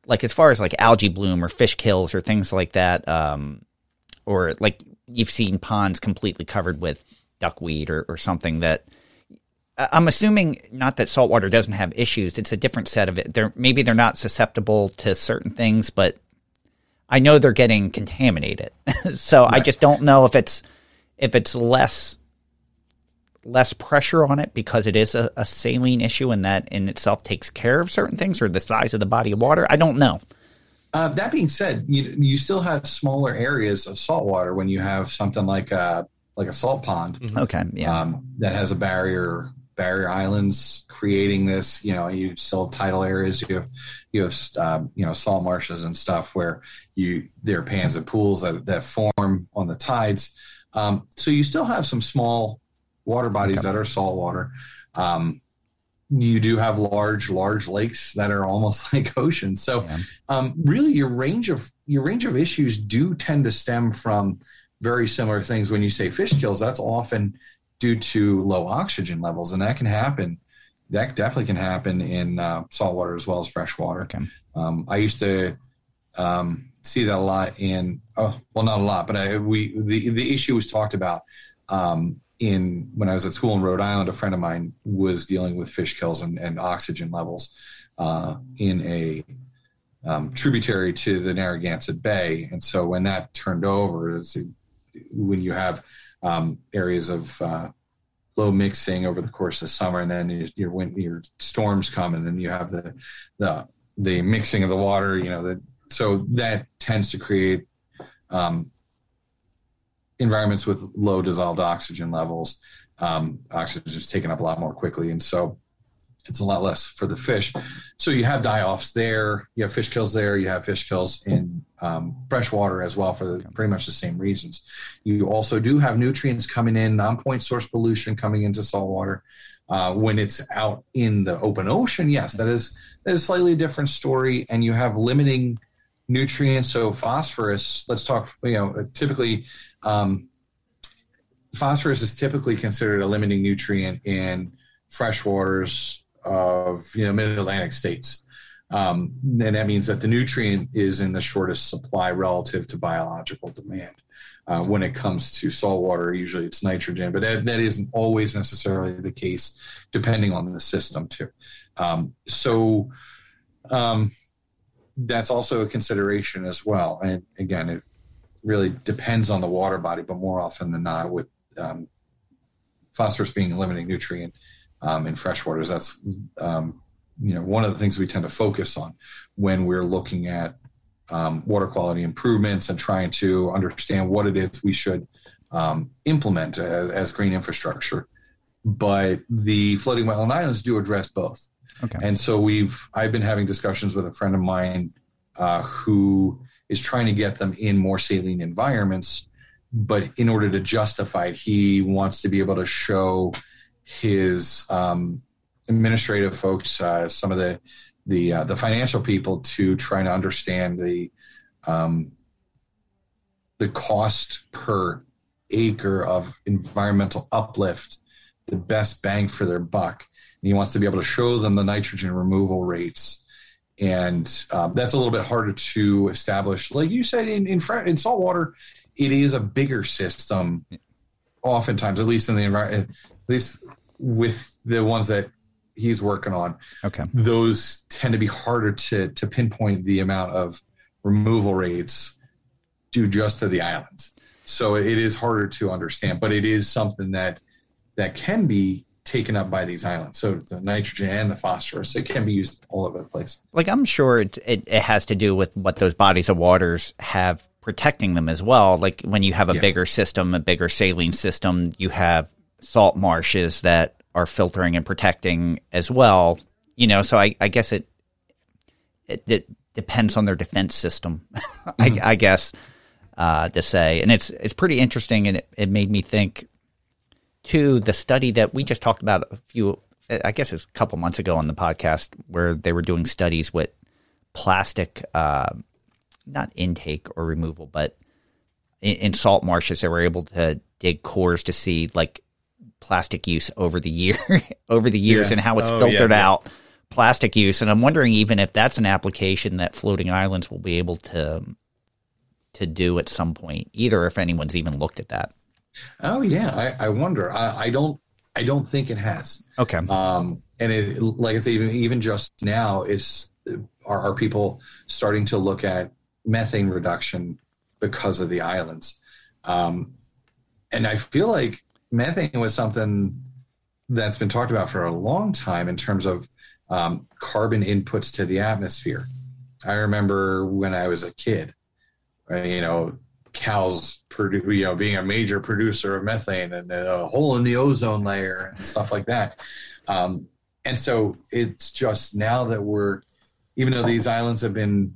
like as far as like algae bloom or fish kills or things like that, um, or like you've seen ponds completely covered with duckweed or, or something that I'm assuming not that saltwater doesn't have issues. It's a different set of it. They're maybe they're not susceptible to certain things, but I know they're getting contaminated. so I just don't know if it's if it's less less pressure on it because it is a, a saline issue and that in itself takes care of certain things or the size of the body of water. I don't know. Uh, that being said, you you still have smaller areas of salt water when you have something like a like a salt pond. Okay, yeah. um, that has a barrier barrier islands creating this you know you still have tidal areas you have you have um, you know salt marshes and stuff where you there are pans and pools that, that form on the tides um, so you still have some small water bodies Okay. that are saltwater um, you do have large large lakes that are almost like oceans so Yeah. um, really your range of your range of issues do tend to stem from very similar things when you say fish kills that's often due to low oxygen levels and that can happen that definitely can happen in uh, saltwater as well as freshwater Okay. um, i used to um, see that a lot in oh well not a lot but I, we the, the issue was talked about um, in when i was at school in rhode island a friend of mine was dealing with fish kills and, and oxygen levels uh, in a um, tributary to the narragansett bay and so when that turned over when you have um, areas of uh, low mixing over the course of summer, and then your your storms come, and then you have the the the mixing of the water. You know, the, so that tends to create um, environments with low dissolved oxygen levels. Um, oxygen is taken up a lot more quickly, and so it's a lot less for the fish. So you have die offs there, you have fish kills there, you have fish kills in um, freshwater as well for the, pretty much the same reasons. You also do have nutrients coming in, non-point source pollution coming into saltwater. Uh, when it's out in the open ocean, yes, that is that is slightly a different story, and you have limiting nutrients. So phosphorus, let's talk. You know, typically, um, phosphorus is typically considered a limiting nutrient in freshwaters of you know mid Atlantic states. Um, and that means that the nutrient is in the shortest supply relative to biological demand. Uh, when it comes to saltwater, usually it's nitrogen, but that, that isn't always necessarily the case, depending on the system too. Um, so um, that's also a consideration as well. And again, it really depends on the water body, but more often than not, with um, phosphorus being a limiting nutrient um, in freshwaters, that's um, you know one of the things we tend to focus on when we're looking at um, water quality improvements and trying to understand what it is we should um, implement as, as green infrastructure. But the floating wetland islands do address both. Okay. And so we've I've been having discussions with a friend of mine uh, who is trying to get them in more saline environments, but in order to justify it, he wants to be able to show his um, administrative folks, uh, some of the the uh, the financial people, to try to understand the um, the cost per acre of environmental uplift, the best bang for their buck. And he wants to be able to show them the nitrogen removal rates. And um, that's a little bit harder to establish. Like you said, in in, in saltwater, it is a bigger system. Oftentimes, at least in the environment, at least with the ones that he's working on, Okay. those tend to be harder to to pinpoint the amount of removal rates due just to the islands. So it is harder to understand, but it is something that that can be taken up by these islands. So the nitrogen and the phosphorus, it can be used all over the place. Like I'm sure it, it it has to do with what those bodies of waters have protecting them as well. Like when you have a Yeah. bigger system, a bigger saline system, you have salt marshes that are filtering and protecting as well. You know, so I, I guess it, it it depends on their defense system. I, I guess uh, to say, and it's it's pretty interesting, and it, it made me think to the study that we just talked about a few, I guess it's a couple months ago on the podcast, where they were doing studies with plastic, uh, not intake or removal, but in, in salt marshes, they were able to dig cores to see like plastic use over the year, over the years, Yeah. and how it's Oh, filtered yeah, yeah. out plastic use. And I'm wondering even if that's an application that floating islands will be able to to do at some point, either if anyone's even looked at that. Oh yeah, I, I wonder. I, I don't. I don't think it has. Okay. Um, and it, like I say, even even just now, is are, are people starting to look at methane reduction because of the islands? Um, and I feel like methane was something that's been talked about for a long time in terms of um, carbon inputs to the atmosphere. I remember when I was a kid, uh, you know, cows produ- you know being a major producer of methane and a hole in the ozone layer and stuff like that. Um, and so it's just now that we're even though these islands have been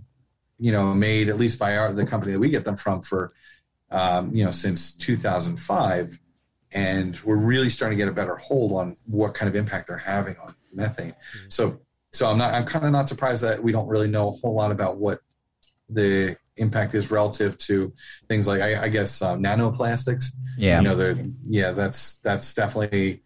you know made at least by our the company that we get them from for um, you know since 2005 and we're really starting to get a better hold on what kind of impact they're having on methane. So so i'm not i'm kind of not surprised that we don't really know a whole lot about what the impact is relative to things like I, I guess uh, nanoplastics. Yeah. You know, they're- yeah, that's that's definitely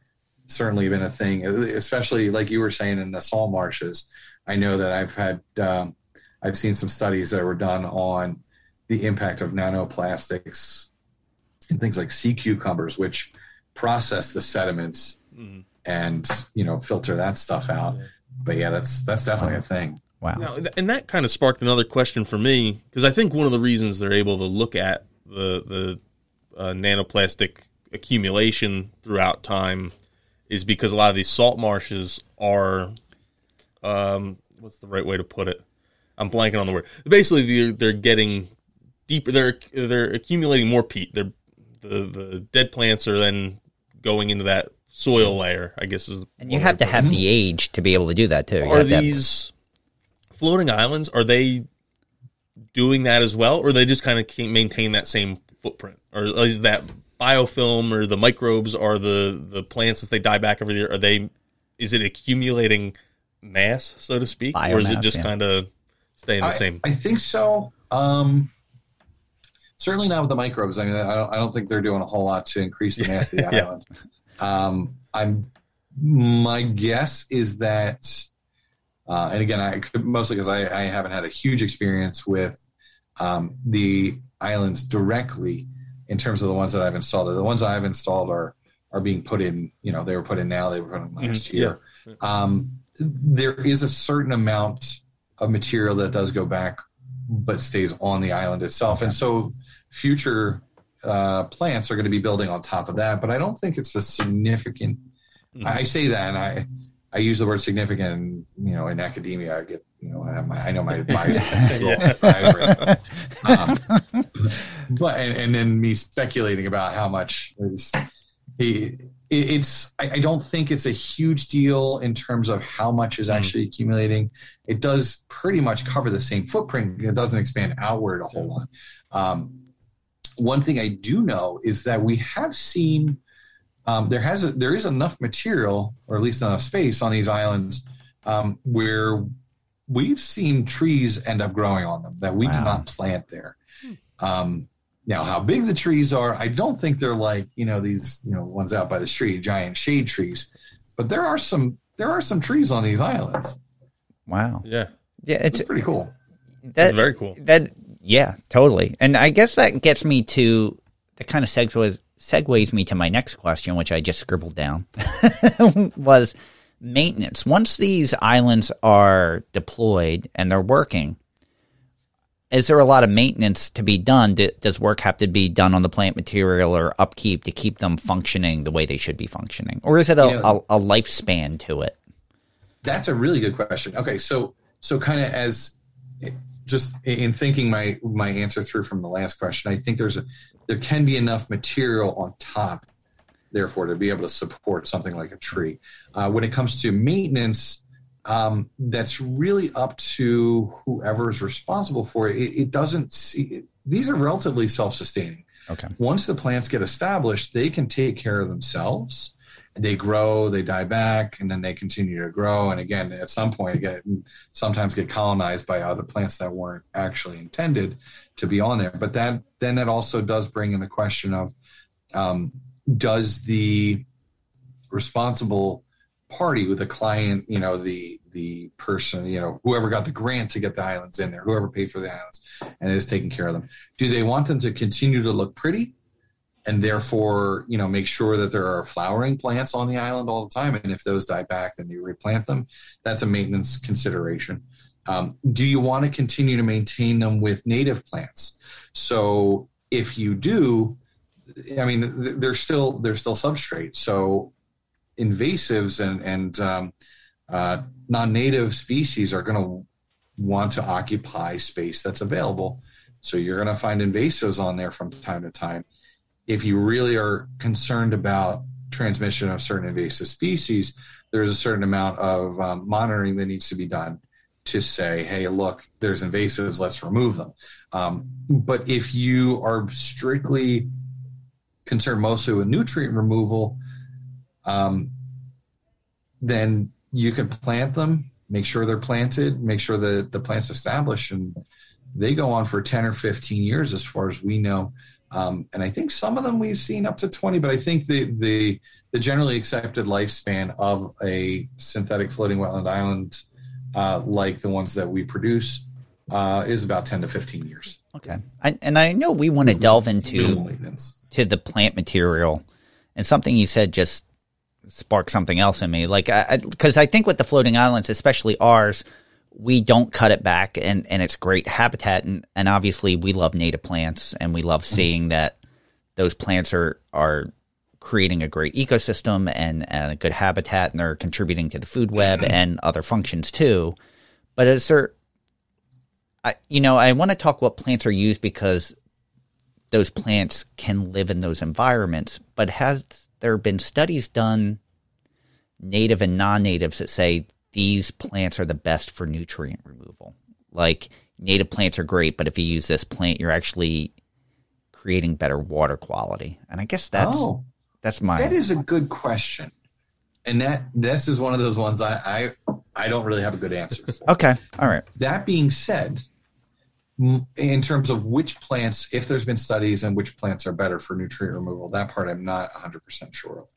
certainly been a thing, especially like you were saying in the salt marshes. I know that I've had um, I've seen some studies that were done on the impact of nanoplastics in things like sea cucumbers, which process the sediments Mhm. and you know filter that stuff out. But yeah, that's that's definitely a thing. Wow. Now, and that kind of sparked another question for me because I think one of the reasons they're able to look at the the uh, nanoplastic accumulation throughout time is because a lot of these salt marshes are, um, what's the right way to put it? I'm blanking on the word. Basically, they're, they're getting deeper. They're they're accumulating more peat. They're the the dead plants are then going into that soil layer. I guess is And you have to put it. have the age to be able to do that too. You Are have to have- these floating islands? Are they doing that as well, or they just kind of maintain that same footprint, or is that biofilm or the microbes or the the plants as they die back every year? Are they? Is it accumulating mass, so to speak, or is it just yeah. kind of staying the I, same? I think so. Um, certainly not with the microbes. I mean, I don't, I don't think they're doing a whole lot to increase the mass of the Yeah. island. Um, I'm my guess is that, uh, and again, I could, mostly because I, I haven't had a huge experience with um, the islands directly in terms of the ones that I've installed. The ones I've installed are are being put in. You know, they were put in now. They were put in last Mhm, year. Um, there is a certain amount of material that does go back, but stays on the island itself, and so future uh, plants are going to be building on top of that. But I don't think it's a significant. Mhm. I say that, and I I use the word significant. And, you know, in academia, I get you know I, have my, I know my advisor. Yeah. um, but and, and then me speculating about how much is he. it- It's. I I don't think it's a huge deal in terms of how much is actually accumulating. It does pretty much cover the same footprint. It doesn't expand outward a whole lot. Um, one thing I do know is that we have seen um, there has a, there is enough material, or at least enough space on these islands um, where we've seen trees end up growing on them that we did Wow. not plant there. Um, now, how big the trees are, I don't think they're like you know these you know ones out by the street, giant shade trees, but there are some there are some trees on these islands. wow. yeah, Yeah, it's It's pretty cool. that, that's very cool. That yeah, totally. And I guess that gets me to the kind of segues segues me to my next question, which I just scribbled down. was maintenance. Once these islands are deployed and they're working, is there a lot of maintenance to be done? Does work have to be done on the plant material or upkeep to keep them functioning the way they should be functioning, or is it a, a, a lifespan to it? That's a really good question. Okay, so so kind of as just in thinking my my answer through from the last question, I think there's a there can be enough material on top, therefore, to be able to support something like a tree. Uh, when it comes to maintenance, um, that's really up to whoever is responsible for it. It, it doesn't see these are relatively self-sustaining. Okay. Once the plants get established, they can take care of themselves. They grow, they die back, and then they continue to grow. And again, at some point, get sometimes get colonized by other plants that weren't actually intended to be on there. But that then that also does bring in the question of um, does the responsible party with the client, you know, the the person, you know, whoever got the grant to get the islands in there, whoever paid for the islands and is taking care of them. Do they want them to continue to look pretty and therefore, you know, make sure that there are flowering plants on the island all the time? And if those die back, then you replant them. That's a maintenance consideration. Um, do you want to continue to maintain them with native plants? So if you do, I mean, they're still they're still substrate. So invasives and and um, uh, non-native species are going to want to occupy space that's available. So you're going to find invasives on there from time to time. If you really are concerned about transmission of certain invasive species, there's a certain amount of um, monitoring that needs to be done to say, hey, look, there's invasives, let's remove them. Um, but if you are strictly concerned mostly with nutrient removal, um, then you can plant them, make sure they're planted, make sure that the plant's established, and they go on for 10 or 15 years as far as we know. Um, and I think some of them we've seen up to 20, but I think the, the, the generally accepted lifespan of a synthetic floating wetland island, uh, like the ones that we produce, uh, is about 10 to 15 years. Okay. I, and I know we want to delve into to the plant material and something you said just sparked something else in me. Like, because I, I, think with the floating islands, especially ours, we don't cut it back, and and it's great habitat, and and obviously we love native plants, and we love seeing that those plants are are creating a great ecosystem and, and a good habitat, and they're contributing to the food web mm-hmm. and other functions too. But is there, I you know, I want to talk what plants are used because those plants can live in those environments, but has there been studies done, native and non-natives, that say these plants are the best for nutrient removal. Like native plants are great, but if you use this plant, you're actually creating better water quality. And I guess that's oh, that's my that is a good question, and that this is one of those ones I I, I don't really have a good answer. For. okay, all right. That being said, in terms of which plants, if there's been studies and which plants are better for nutrient removal, that part I'm not 100% sure of.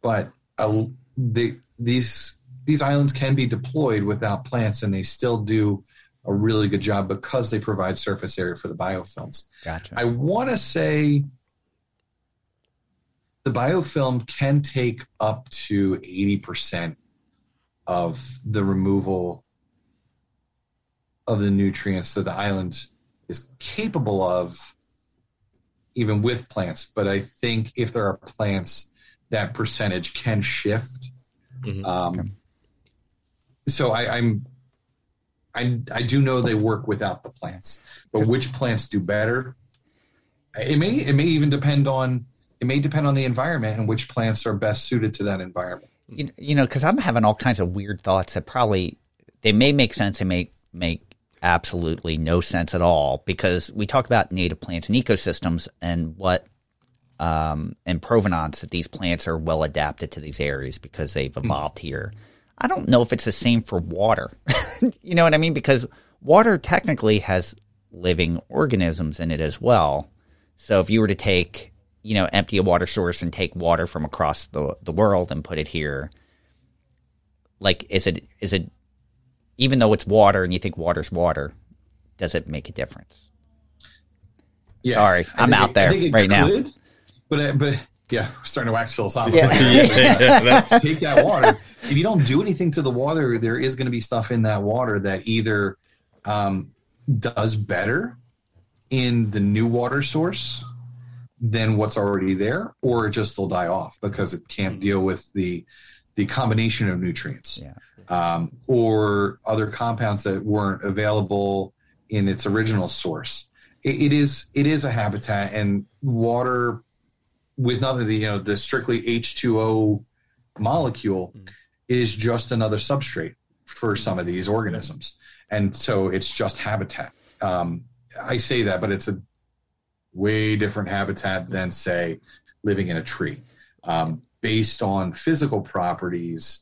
But uh, they, these these islands can be deployed without plants, and they still do a really good job because they provide surface area for the biofilms. Gotcha. I want to say the biofilm can take up to 80% of the removal of the nutrients that the island is capable of, even with plants. But I think if there are plants, that percentage can shift. Mm-hmm. Um, okay. So I, I'm, I, I do know they work without the plants, but which plants do better? It may it may even depend on it may depend on the environment and which plants are best suited to that environment. You, you know, because I'm having all kinds of weird thoughts that probably they may make sense. They may make absolutely no sense at all because we talk about native plants and ecosystems and what um, and provenance that these plants are well adapted to these areas because they've hmm. evolved here. I don't know if it's the same for water. you know what I mean? Because water technically has living organisms in it as well. So if you were to take, you know, empty a water source and take water from across the the world and put it here, like is it is it even though it's water and you think water's water, does it make a difference? Yeah, Sorry, I'm out there right could, now. But but Yeah, we're starting to wax philosophical. Yeah. yeah, that's, Take that water. If you don't do anything to the water, there is going to be stuff in that water that either um, does better in the new water source than what's already there, or it just will die off because it can't deal with the the combination of nutrients Yeah. um, or other compounds that weren't available in its original source. It, it is it is a habitat, and water with nothing the you know the strictly H two O molecule is just another substrate for some of these organisms, and so it's just habitat. Um, I say that, but it's a way different habitat than say living in a tree, um, based on physical properties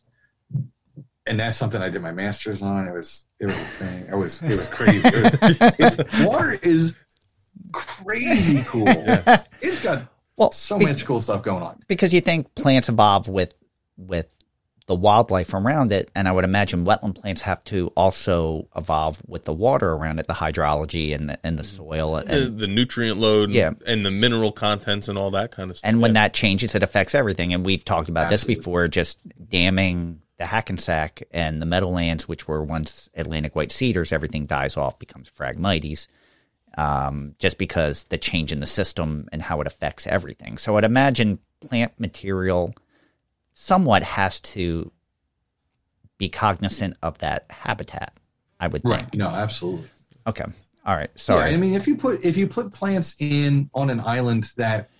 and that's something I did my master's on. It was it was a thing. It was it was crazy. It was, it's, water is crazy cool. It's got Well, so be- much cool stuff going on. because you think plants evolve with with the wildlife around it, and I would imagine wetland plants have to also evolve with the water around it, the hydrology and the, and the soil, and, the, the nutrient load Yeah. and the mineral contents and all that kind of stuff. and when Yeah. that changes, it affects everything. And we've talked about Absolutely. this before, just damming the Hackensack and the Meadowlands, which were once Atlantic white cedars, everything dies off, becomes Phragmites, um, just because the change in the system and how it affects everything. So I'd imagine plant material somewhat has to be cognizant of that habitat. I would think. Right. No, absolutely. Okay. All right. Sorry. Yeah, I mean, if you put if you put plants in on an island that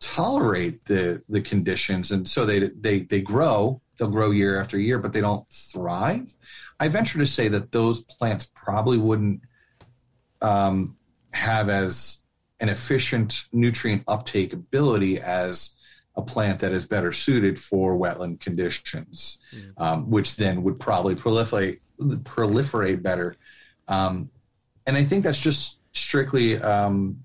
tolerate the the conditions, and so they they they grow, they'll grow year after year, but they don't thrive. I venture to say that those plants probably wouldn't um, have as an efficient nutrient uptake ability as a plant that is better suited for wetland conditions, um, which then would probably proliferate proliferate better. Um, and I think that's just strictly um,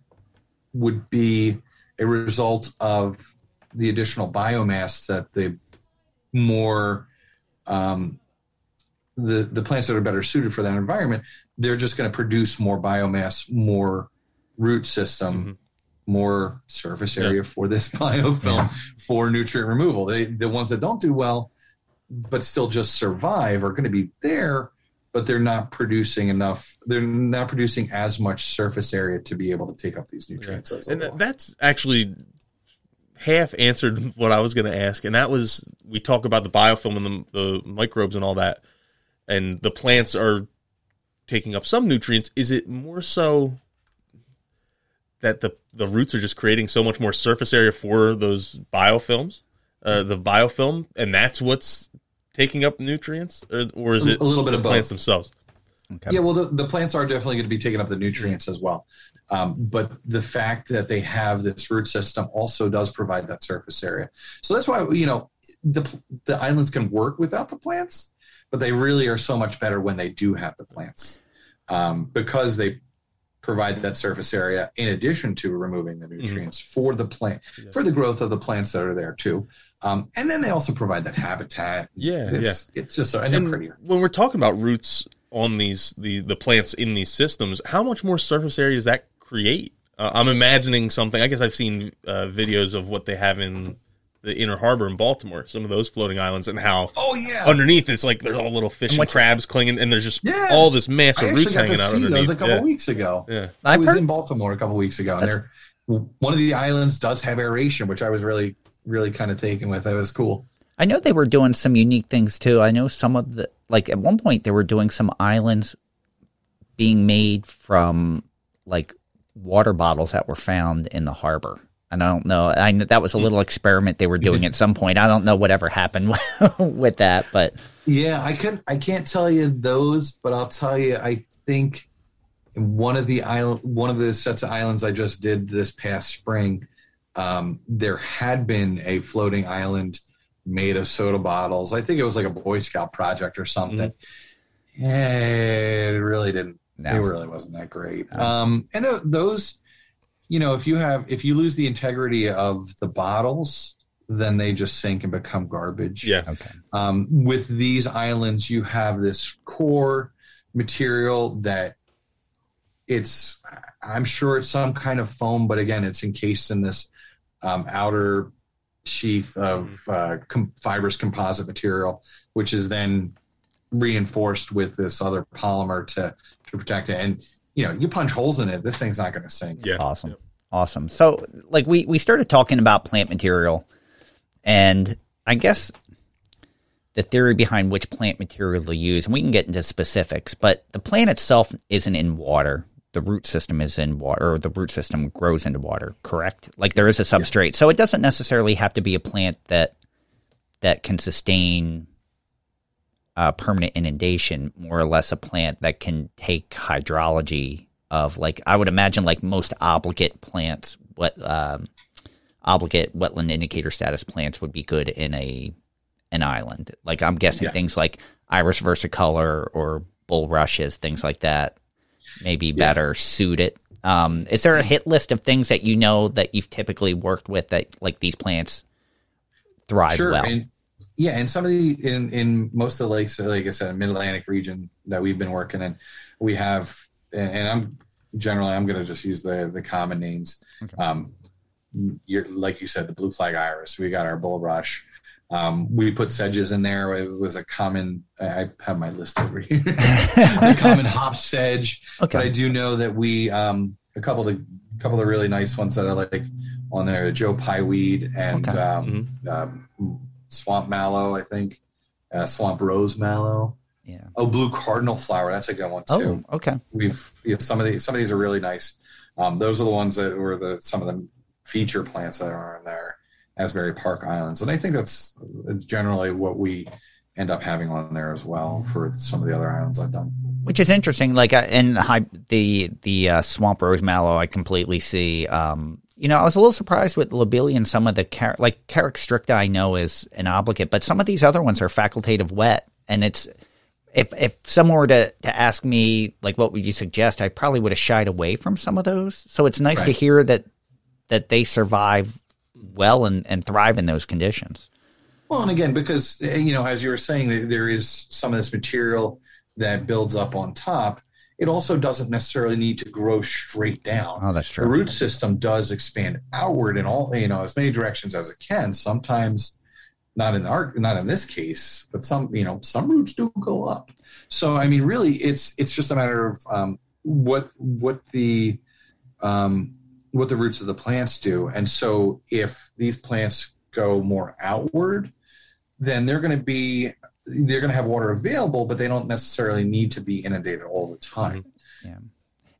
would be a result of the additional biomass that the more um, the the plants that are better suited for that environment, they're just going to produce more biomass, more root system, more surface area for this biofilm for nutrient removal. They, the ones that don't do well, but still just survive, are going to be there, but they're not producing enough. They're not producing as much surface area to be able to take up these nutrients. as and that's actually half answered what I was going to ask, and that was we talk about the biofilm and the, the microbes and all that, and the plants are taking up some nutrients. Is it more so that the the roots are just creating so much more surface area for those biofilms, uh, the biofilm, and that's what's taking up nutrients, or, or is it a little bit the of plants both. themselves? okay. Yeah, well, the, the plants are definitely going to be taking up the nutrients as well. Um, but the fact that they have this root system also does provide that surface area. So that's why you know the the islands can work without the plants, but they really are so much better when they do have the plants um, because they provide that surface area in addition to removing the nutrients for the plant for the growth of the plants that are there too. Um, and then they also provide that habitat. Yeah, it's, it's just so and they're and prettier. when we're talking about roots on these the the plants in these systems, how much more surface area does that create? Uh, I'm imagining something. I guess I've seen uh, videos of what they have in the Inner Harbor in Baltimore, some of those floating islands, and how Oh yeah, underneath it's like there's all little fish and, what's- crabs clinging, and there's just Yeah. all this mass of roots hanging to out see underneath. those a couple yeah. weeks ago. yeah, I I've was heard in Baltimore a couple weeks ago, and there, one of the islands does have aeration, which I was really, really kind of taken with. That was cool. I know they were doing some unique things too. I know some of the like at one point they were doing some islands being made from like water bottles that were found in the harbor. And I don't know. I know that was a little experiment they were doing at some point. I don't know whatever happened with that, but Yeah, I can I can't tell you those, but I'll tell you. I think in one of the island, one of the sets of islands I just did this past spring, um, there had been a floating island made of soda bottles. I think it was like a Boy Scout project or something. Yeah, it really didn't. No. It really wasn't that great. Um, and th- those, you know, if you have if you lose the integrity of the bottles, then they just sink and become garbage. yeah. okay. Um, with these islands, you have this core material that it's, I'm sure it's some kind of foam, but again, it's encased in this um, outer sheath of uh, com- fibrous composite material, which is then reinforced with this other polymer to to protect it. And you know, you punch holes in it, this thing's not going to sink. Yeah. Awesome. Awesome. So like we we started talking about plant material and I guess the theory behind which plant material to use, and we can get into specifics, but the plant itself isn't in water. The root system is in water, or the root system grows into water, correct? Like there is a substrate. So it doesn't necessarily have to be a plant that that can sustain uh, permanent inundation, more or less a plant that can take hydrology of like I would imagine like most obligate plants, what um, obligate wetland indicator status plants would be good in a an island. Like I'm guessing Yeah. things like iris versicolor or bulrushes, things like that, maybe better suited. Um, is there a hit list of things that you know that you've typically worked with that like these plants thrive sure. well? And yeah, and some of the in in most of the lakes, like I said, Mid Atlantic region that we've been working in, we have, and, and I'm generally I'm going to just use the the common names. Um, you're, like you said, the blue flag iris. We got our bulrush. Um, we put sedges in there. It was a common. I have my list over here. a common hop sedge. Okay. But I do know that we um, a couple of the couple of the really nice ones that I like on there, Joe Pye weed and Okay. um, um, swamp mallow, I think, uh, swamp rose mallow. yeah. Oh, blue cardinal flower, that's a good one too. Oh, okay. We've yeah, some of these some of these are really nice. Um, those are the ones that were the some of the feature plants that are in there, Asbury Park Islands, and I think that's generally what we end up having on there as well for some of the other islands I've done. which is interesting. Like uh, in the high, the the uh, swamp rose mallow, I completely see. Um, you know, I was a little surprised with lobelia and some of the car- like Carex stricta. I know is an obligate, but some of these other ones are facultative wet, and it's if if someone were to to ask me like what would you suggest, I probably would have shied away from some of those. So it's nice to hear that that they survive well and, and thrive in those conditions. Well, and again, because you know, as you were saying, there is some of this material that builds up on top. It also doesn't necessarily need to grow straight down. Oh, that's true. The root system does expand outward in all you know as many directions as it can. Sometimes, not in our not in this case, but some you know some roots do go up. So I mean, really, it's it's just a matter of um, what what the um, what the roots of the plants do. And so if these plants go more outward, then they're going to be they're going to have water available, but they don't necessarily need to be inundated all the time. Yeah.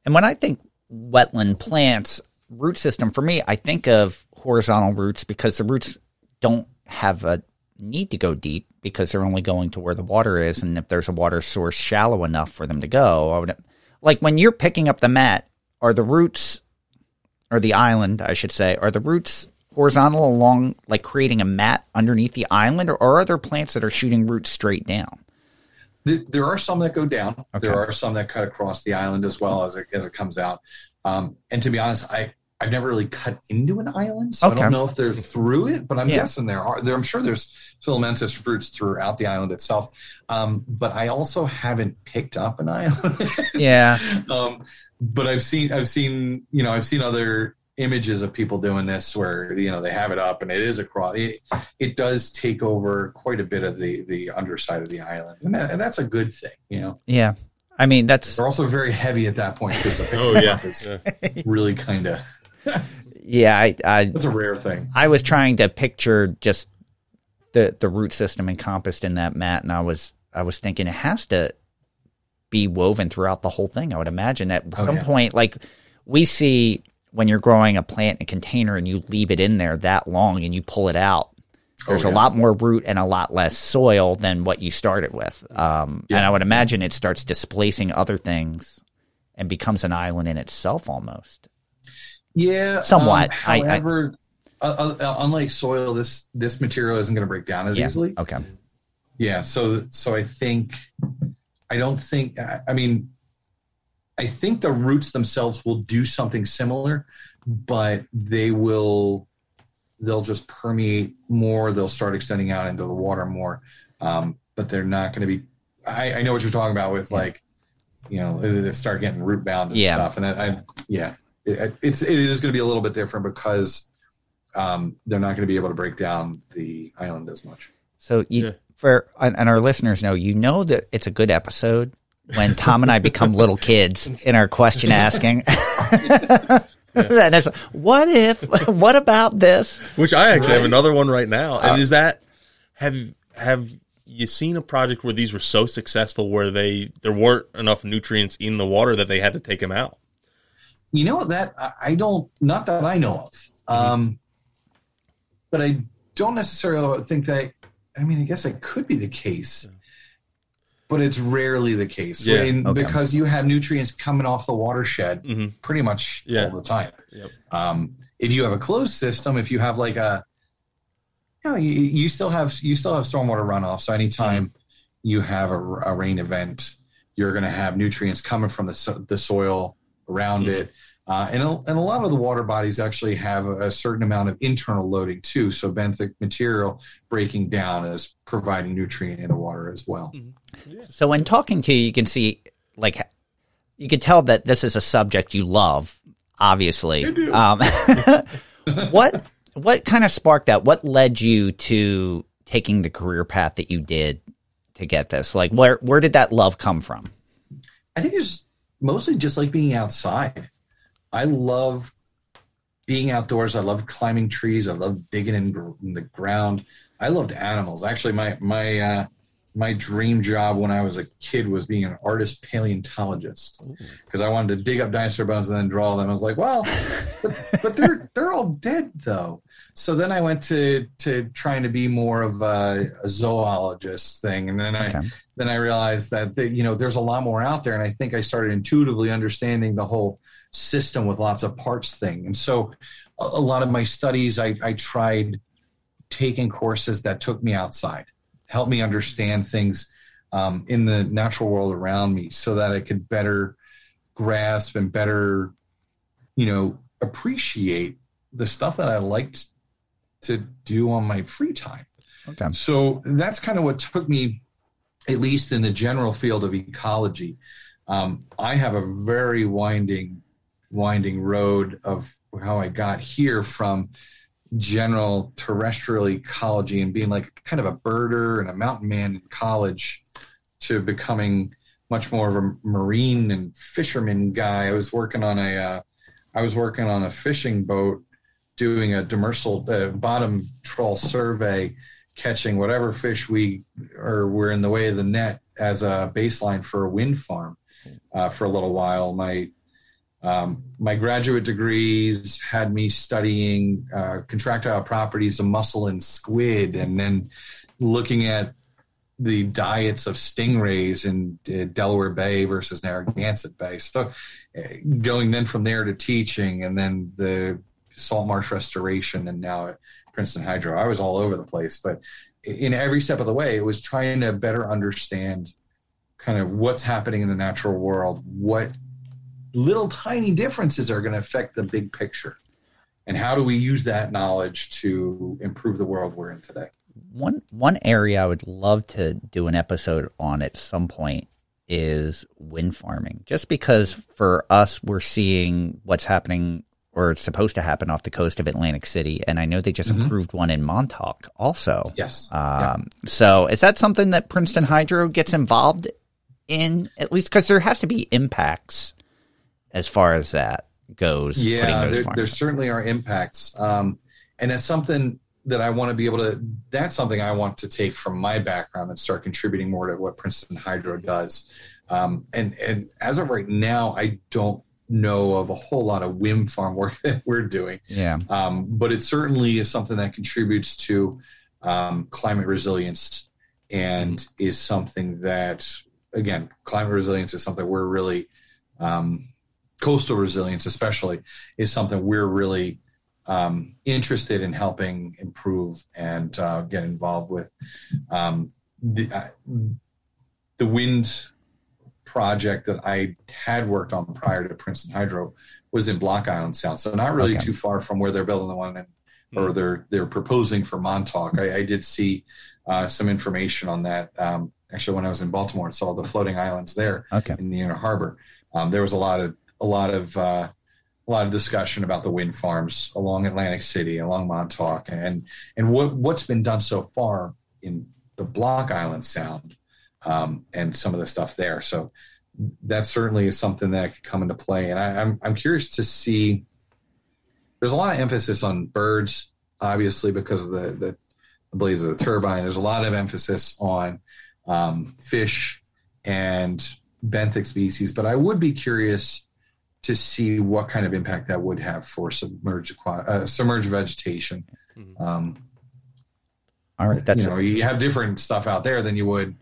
And when I think wetland plants root system, for me, I think of horizontal roots because the roots don't have a need to go deep because they're only going to where the water is. And if there's a water source shallow enough for them to go, I would like when you're picking up the mat, are the roots or the island, I should say, are the roots horizontal along like creating a mat underneath the island or, are there plants that are shooting roots straight down? There are some that go down. Okay. There are some that cut across the island as well as it, as it comes out. Um, and to be honest, I I've never really cut into an island, so I don't know if they're through it. But I'm Yeah. guessing there are. There, I'm sure there's filamentous roots throughout the island itself. Um, but I also haven't picked up an island. Yeah. um, but I've seen I've seen you know I've seen other images of people doing this where you know they have it up and it is across. It, it does take over quite a bit of the the underside of the island, and, that, and that's a good thing. You know, Yeah. I mean, that's, they're also very heavy at that point because Oh yeah. Yeah. really kind of yeah, I, I, that's a rare thing. I was trying to picture just the the root system encompassed in that mat, and I was I was thinking it has to be woven throughout the whole thing. I would imagine at Oh, some yeah. point, like we see when you're growing a plant in a container and you leave it in there that long and you pull it out. There's Oh, a lot more root and a lot less soil than what you started with, um, and I would imagine it starts displacing other things and becomes an island in itself almost. Yeah, Somewhat. Um, I- I- however, uh, uh, unlike soil, this this material isn't going to break down as Yeah. easily. Okay. Yeah, so so I think I don't think I I mean I think the roots themselves will do something similar, but they will they'll just permeate more. They'll start extending out into the water more, um, but they're not going to be. I, I know what you're talking about with Yeah. like you know they they start getting root bound and Yeah. stuff, and I, I yeah, it, it's it is going to be a little bit different because um, they're not going to be able to break down the island as much. So you Yeah. for and and our listeners know you know that it's a good episode when Tom and I become little kids in our question asking. and it's what if? What about this? Which I actually have another one right now. And is that have have you seen a project where these were so successful where they there weren't enough nutrients in the water that they had to take them out? You know that I- I don't, not that I know of, um, but I don't necessarily think that. I mean, I guess it could be the case, but it's rarely the case. Yeah, I okay. because you have nutrients coming off the watershed Mhm. pretty much Yeah. all the time. Yep. Um, if you have a closed system, if you have like a, you know, you, you still have you still have stormwater runoff. So anytime you have a, a rain event, you're going to have nutrients coming from the so, the soil around Mhm. it. Uh, and, a, and a lot of the water bodies actually have a, a certain amount of internal loading too. So benthic material breaking down is providing nutrient in the water as well. So when talking to you, you can see like you can tell that this is a subject you love. Obviously, um, what what kind of sparked that? What led you to taking the career path that you did to get this? Like, where where did that love come from? I think it's mostly just like being outside. I love being outdoors. I love climbing trees. I love digging in, gr- in the ground. I loved animals. Actually, my my uh, my dream job when I was a kid was being an artist paleontologist because I wanted to dig up dinosaur bones and then draw them. I was like, well, but, but they're they're all dead though. So then I went to to trying to be more of a, a zoologist thing, and then I then I realized that the, you know there's a lot more out there, and I think I started intuitively understanding the whole system with lots of parts thing. And so, a, a lot of my studies, I, I tried taking courses that took me outside, helped me understand things um, in the natural world around me, so that I could better grasp and better, you know, appreciate the stuff that I liked to do on my free time. Okay. So that's kind of what took me, at least in the general field of ecology. Um, I have a very winding, winding road of how I got here from general terrestrial ecology and being like kind of a birder and a mountain man in college to becoming much more of a marine and fisherman guy. I was working on a, uh, I was working on a fishing boat, doing a demersal uh, bottom trawl survey, catching whatever fish we or were in the way of the net as a baseline for a wind farm uh, for a little while. My um, my graduate degrees had me studying uh, contractile properties of mussel and squid, and then looking at the diets of stingrays in uh, Delaware Bay versus Narragansett Bay. So, uh, going then from there to teaching, and then the salt marsh restoration, and now at Princeton Hydro. I was all over the place, but in every step of the way, it was trying to better understand kind of what's happening in the natural world, what little tiny differences are going to affect the big picture, and how do we use that knowledge to improve the world we're in today. One one area I would love to do an episode on at some point is wind farming. Just because for us we're seeing what's happening or it's supposed to happen off the coast of Atlantic City, and I know they just Mhm. approved one in Montauk also. Yes. Yeah. Um, So is that something that Princeton Hydro gets involved in at least because there has to be impacts as far as that goes. yeah those there, there certainly are impacts um, and that's something that i want to be able to that's something i want to take from my background and start contributing more to what princeton hydro does um, and and as of right now i don't know of a whole lot of wind farm work that we're doing yeah. um, but it certainly is something that contributes to um, climate resilience and is something that again climate resilience is something we're really um, coastal resilience especially is something we're really um, interested in helping improve and uh, get involved with um, the, uh, the wind project that I had worked on prior to Princeton Hydro was in Block Island Sound, so not really Okay. too far from where they're building the one in, or they're they're proposing for Montauk. I, I did see uh, some information on that. Um, actually, when I was in Baltimore and saw the floating islands there Okay. in the inner harbor, um, there was a lot of a lot of uh, a lot of discussion about the wind farms along Atlantic City, along Montauk, and and what what's been done so far in the Block Island Sound um, and some of the stuff there. So that certainly is something that could come into play. And I, I'm I'm curious to see. There's a lot of emphasis on birds, obviously, because of the the, the blaze of the turbine. There's a lot of emphasis on um, fish and benthic species, but I would be curious to see what kind of impact that would have for submerged uh, submerged vegetation. Mm-hmm. Um, All right, that's you know you have different stuff out there than you would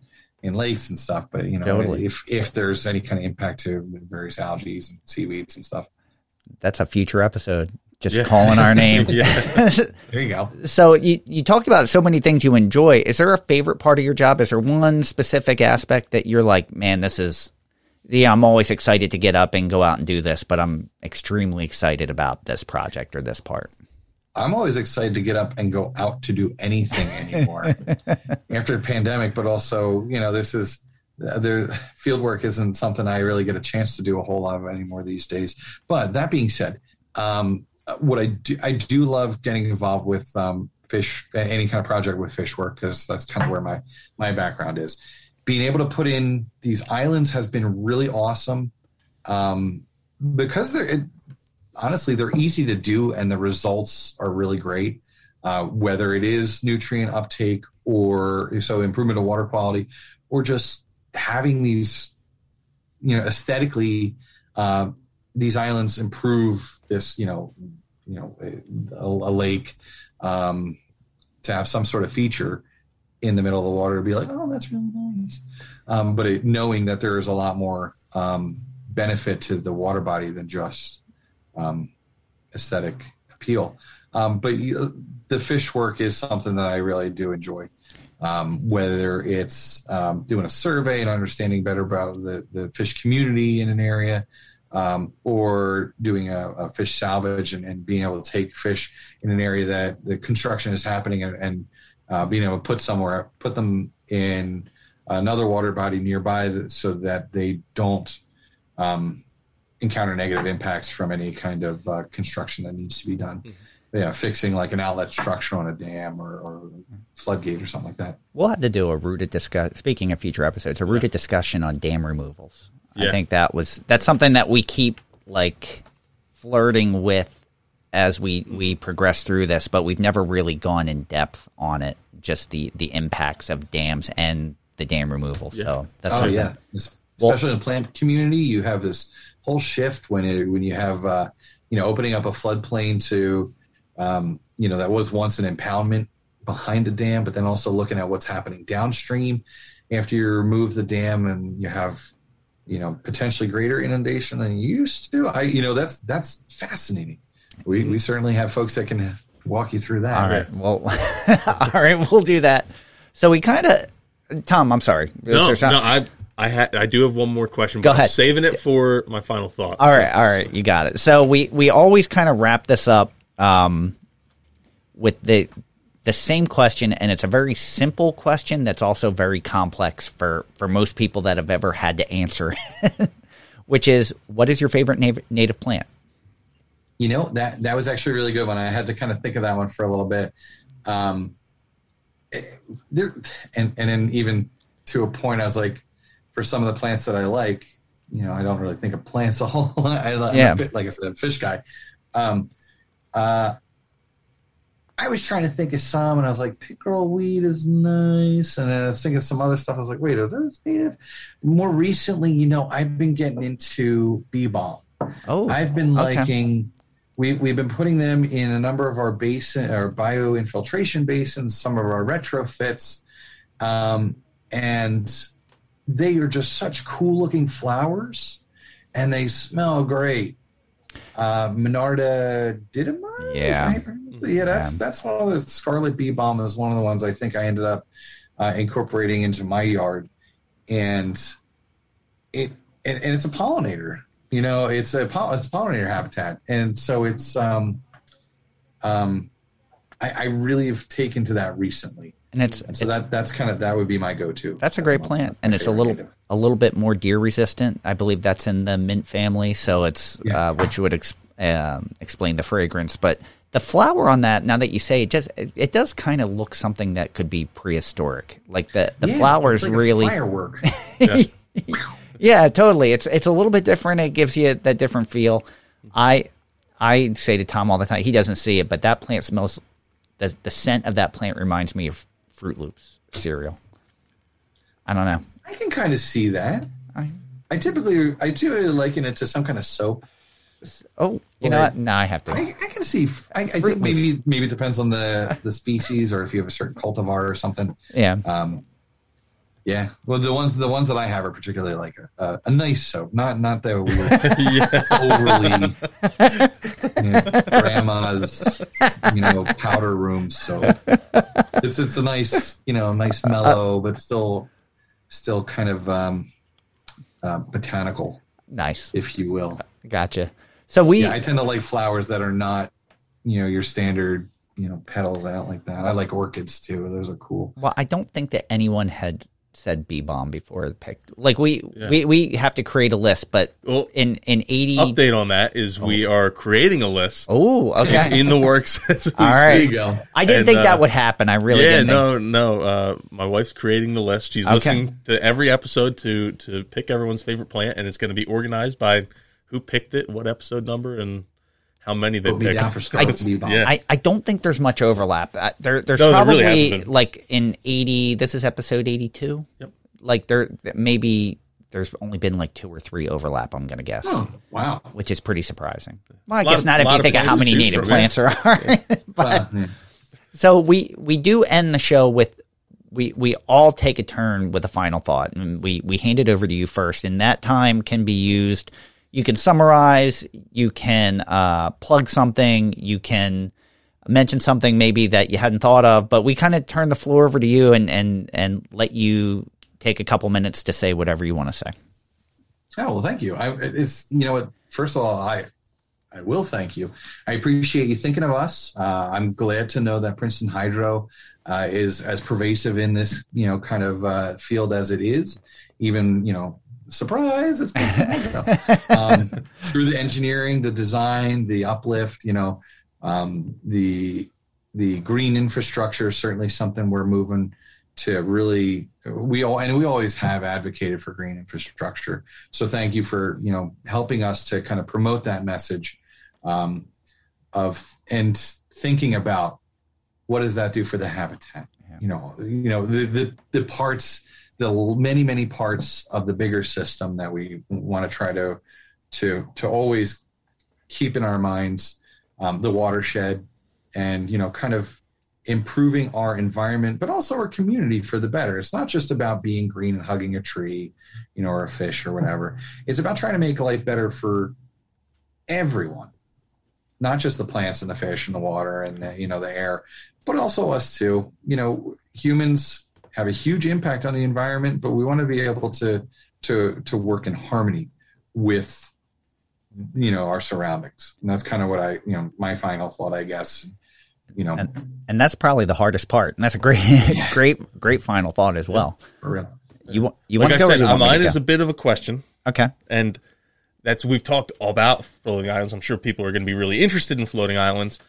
in lakes and stuff. But you know, totally. if if there's any kind of impact to various algae and seaweeds and stuff, that's a future episode. Just yeah. calling our name. there you go. So you you talked about so many things you enjoy. Is there a favorite part of your job? Is there one specific aspect that you're like, man, this is yeah, I'm always excited to get up and go out and do this, but I'm extremely excited about this project or this part. I'm always excited to get up and go out to do anything anymore after the pandemic, but also, you know, this is the field work isn't something I really get a chance to do a whole lot of anymore these days. But that being said, um, what I do, I do love getting involved with um, fish, any kind of project with fish work, because that's kind of where my, my background is. Being able to put in these islands has been really awesome. Um, because they're, it, honestly, they're easy to do and the results are really great. Uh, whether it is nutrient uptake or so improvement of water quality, or just having these, you know, aesthetically, uh, these islands improve this, you know, you know, a, a lake um, to have some sort of feature in the middle of the water to be like, oh, that's really nice. Um, but it, knowing that there is a lot more um, benefit to the water body than just um, aesthetic appeal. Um, but you, the fish work is something that I really do enjoy. Um, whether it's um, doing a survey and understanding better about the, the fish community in an area, um, or doing a, a fish salvage and, and, being able to take fish in an area that the construction is happening and, and uh, being able to put somewhere, put them in another water body nearby so that they don't um, encounter negative impacts from any kind of uh, construction that needs to be done. Mm-hmm. Yeah, fixing like an outlet structure on a dam or, or, floodgate or something like that. We'll have to do a rooted discuss. Speaking of future episodes, a rooted yeah. discussion on dam removals. Yeah. I think that was that's something that we keep like flirting with as we we progress through this, but we've never really gone in depth on it. Just the the impacts of dams and the dam removal. Yeah. So that's oh something. yeah, especially well, in the plant community, you have this whole shift when it, when you have uh, you know opening up a floodplain to um, you know that was once an impoundment behind a dam, but then also looking at what's happening downstream after you remove the dam and you have you know potentially greater inundation than you used to. I you know that's that's fascinating. We we certainly have folks that can walk you through that. All right, well, all right, we'll do that. So we kind of Tom, I'm sorry. No, no, I I ha- I do have one more question. Go ahead. I'm saving it for my final thoughts. All right, all right, you got it. So we we always kind of wrap this up um, with the the same question, and it's a very simple question that's also very complex for for most people that have ever had to answer, which is, what is your favorite native, native plant? You know that that was actually a really good one. I had to kind of think of that one for a little bit. Um, eh, there and and then even to a point, I was like, for some of the plants that I like, you know, I don't really think of plants a whole lot. I, yeah. Like I said, a fish guy. Um, uh, I was trying to think of some, and I was like, pickerel weed is nice, and then I was thinking of some other stuff. I was like, wait, are those native? More recently, you know, I've been getting into bee balm. Oh, I've been liking. We, we've been putting them in a number of our basin or bio infiltration basins, some of our retrofits, um, and they are just such cool looking flowers and they smell great. Uh, Monarda didyma? Yeah. Yeah, that's, yeah. that's one of the Scarlet Bee Balm is one of the ones I think I ended up uh, incorporating into my yard. And it, and, and, it's a pollinator, you know, it's a, it's a pollinator habitat. And so it's, um, um, I, I really have taken to that recently and it's, and so it's, that that's kind of that would be my go-to. That's a great plant, and it's a little native. a little bit more deer resistant. I believe that's in the mint family, so it's yeah. uh, which would ex- um, explain the fragrance, but the flower on that. Now that you say it, just it, it does kind of look something that could be prehistoric. Like the the Yeah, flowers it's like really, firework. yeah, totally. It's it's a little bit different. It gives you that different feel. I I say to Tom all the time. He doesn't see it, but that plant smells. The the scent of that plant reminds me of Fruit Loops cereal. I don't know. I can kind of see that. I- I typically I typically liken it to some kind of soap. Oh, you know what? No, I have to. I, I can see. I, I think maybe maybe it depends on the the species or if you have a certain cultivar or something. yeah. Um, yeah. Well, the ones the ones that I have are particularly like a, a, a nice soap, not not the overly you know, grandma's you know powder room soap. It's it's a nice you know nice mellow, but still still kind of um, uh, botanical, Nice. if you will. Gotcha. So we Yeah, I tend to like flowers that are not you know your standard you know petals. I don't like that. I like orchids too. Those are cool. Well, I don't think that anyone had said bee balm before the pick. Like we Yeah. we we have to create a list, but Well, in in eighty. update on that is we are creating a list. Oh, It's okay. in the works as we All right. Speak. I didn't and, think uh, that would happen. I really yeah, didn't. think- no, no. Uh, my wife's creating the list. She's Okay. listening to every episode to to pick everyone's favorite plant, and it's going to be organized by who picked it, what episode number, and how many they Put me picked. for Scarlet It's- yeah. I, I don't think there's much overlap. Uh, There, there's No, there really probably like in 80. This is episode 82. Yep. Like there, maybe there's only been like two or three overlap. I'm gonna guess, Oh, wow. which is pretty surprising. Well, I guess of- not if you of think of how many native from, yeah. plants there are. but Uh, yeah. so we we do end the show with we we all take a turn with a final thought, and we we hand it over to you first, and that time can be used. You can summarize, you can uh, plug something, you can mention something maybe that you hadn't thought of, but we kind of turn the floor over to you and and and let you take a couple minutes to say whatever you want to say. Oh well, thank you. I, it's you know. First of all, I I will thank you. I appreciate you thinking of us. Uh, I'm glad to know that Princeton Hydro uh, is as pervasive in this you know kind of uh, field as it is. Even you know, surprise, it's Hydro. um, through the engineering, the design, the uplift. You know, um, the the green infrastructure is certainly something we're moving to really we all and we always have advocated for green infrastructure so thank you for you know helping us to kind of promote that message um, of and thinking about what does that do for the habitat Yeah. you know you know the, the the parts the many many parts of the bigger system that we want to try to to to always keep in our minds um, the watershed and you know kind of improving our environment but also our community for the better. It's not just about being green and hugging a tree you know or a fish or whatever. It's about trying to make life better for everyone not just the plants and the fish and the water and the, you know the air but also us too. You know humans have a huge impact on the environment but we want to be able to to to work in harmony with you know our surroundings and that's kind of what i you know my final thought i guess you know And and that's probably the hardest part. And that's a great great great final thought as well. for real You want you like want I to go or said, you want me to mine go? is a bit of a question, okay. and that's we've talked about floating islands. I'm sure people are going to be really interested in floating islands.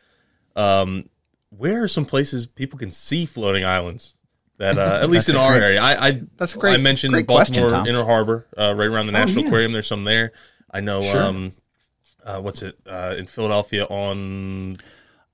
Um, where are some places people can see floating islands? That uh, at least in our great- area, I I, that's a great- I mentioned great Baltimore Tom. Inner Harbor, uh, right around the National yeah. Aquarium. There's some there. I know. Sure. Um, uh, what's it uh, in Philadelphia on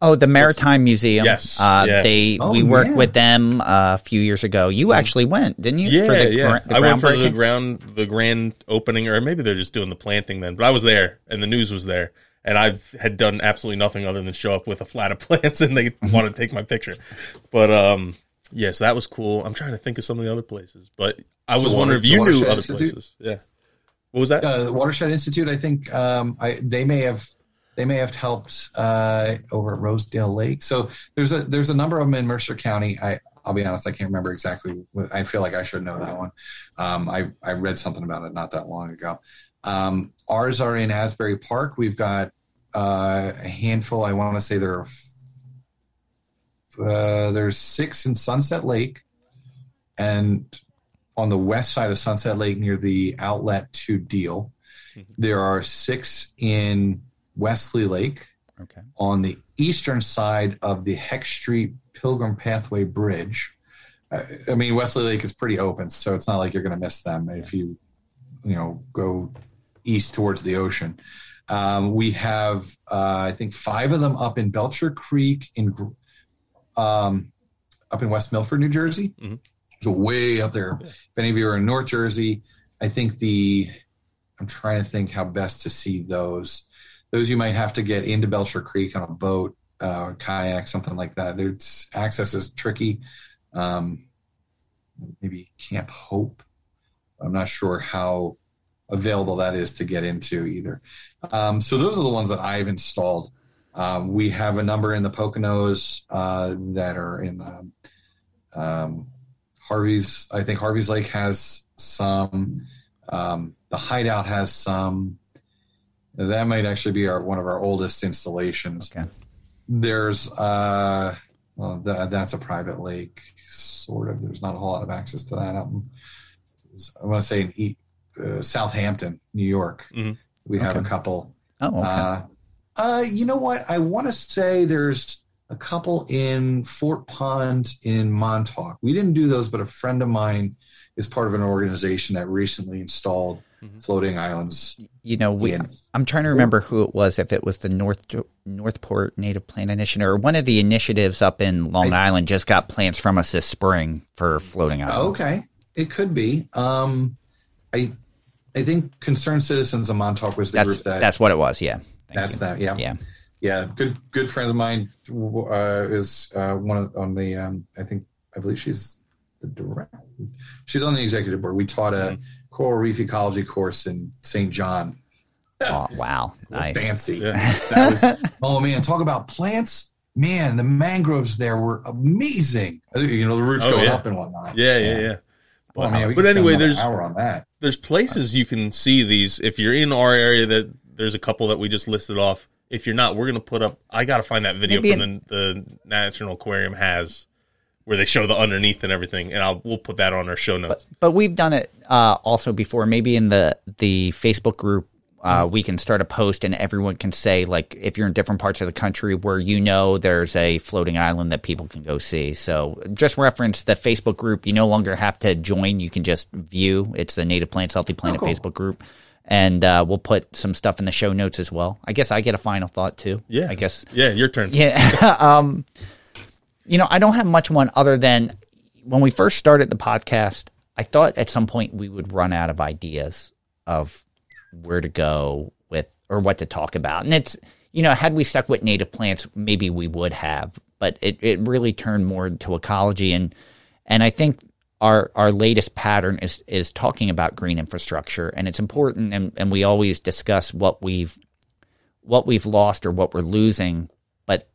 Oh, the Maritime Museum. Yes, Uh, yeah. They Oh, we worked yeah. with them uh, a few years ago. You actually went, didn't you? Yeah, for the, yeah. gra- the I went for the ground, the grand opening, or maybe they're just doing the planting then. But I was there, and the news was there, and I had done absolutely nothing other than show up with a flat of plants, and they wanted to take my picture. But um, yes, that was cool. I'm trying to think of some of the other places, but I was wondering if you knew other Institute? places. Yeah. What was that? uh, the Watershed Institute. I think um, I, they may have they may have helped uh, over at Rosedale Lake. So there's a there's a number of them in Mercer County. I I'll be honest, I can't remember exactly. What, I feel like I should know that one. Um, I I read something about it not that long ago. Um, ours are in Asbury Park. We've got uh, a handful. I want to say there are uh, there's six in Sunset Lake, and on the west side of Sunset Lake near the outlet to Deal. There are six in Wesley Lake Okay. on the eastern side of the Heck Street Pilgrim Pathway Bridge. Uh, I mean, Wesley Lake is pretty open, so it's not like you're going to miss them if you, you know, go east towards the ocean. Um, we have, uh, I think, five of them up in Belcher Creek in, um, up in West Milford, New Jersey. Mhm. So way up there. If any of you are in North Jersey, I think the, I'm trying to think how best to see those those you might have to get into Belcher Creek on a boat, uh, kayak, something like that. There's access is tricky. Um, maybe Camp Hope. I'm not sure how available that is to get into either. Um, so those are the ones that I've installed. Um, we have a number in the Poconos uh, that are in the um, Harvey's. I think Harvey's Lake has some. Um, the Hideout has some. That might actually be our one of our oldest installations. Okay. There's uh, well, that, that's a private lake, sort of. There's not a whole lot of access to that. Um, I want to say in e- uh, Southampton, New York, Mhm. we have Okay. a couple. Oh, okay. Uh, you know what? I want to say there's a couple in Fort Pond in Montauk. We didn't do those, but a friend of mine is part of an organization that recently installed Mhm. floating islands. you know, we. in- I'm trying to remember who it was. If it was the North Northport Native Plant Initiative or one of the initiatives up in Long Island, just got plants from us this spring for floating islands. Okay, it could be. Um, I I think Concerned Citizens of Montauk was the That's group that that's what it was. Yeah. Thank that's you. that. Yeah. Yeah. yeah. Good good friends of mine uh, is uh, one of, on the. Um, I think I believe she's the director. She's on the executive board. We taught a coral reef ecology course in St. John. Oh, wow. Nice. Fancy. Yeah. That was, oh man, talk about plants. Man, the mangroves there were amazing. You know, the roots Oh, going yeah. up and whatnot. Yeah, yeah, yeah. Oh, But, man, but anyway, there's hour on that. there's places you can see these. If you're in our area, that there's a couple that we just listed off. If you're not, we're gonna put up. I gotta find that video Maybe from the, the National Aquarium has where they show the underneath and everything, and I'll we'll put that on our show notes. But we've done it uh, also before. Maybe in the the Facebook group, uh, we can start a post and everyone can say like if you're in different parts of the country where you know there's a floating island that people can go see. So just reference the Facebook group. You no longer have to join. You can just view. It's the Native Plants Healthy Planet cool. Facebook group. And uh, we'll put some stuff in the show notes as well. I guess I get a final thought too. yeah, I guess Yeah, your turn. yeah. um, you know, I don't have much one other than when we first started the podcast, I thought at some point we would run out of ideas of where to go with or what to talk about. And it's, you know, had we stuck with native plants, maybe we would have, but it, it really turned more into ecology. And, and I think our, our latest pattern is, is talking about green infrastructure and it's important. And, and we always discuss what we've, what we've lost or what we're losing, but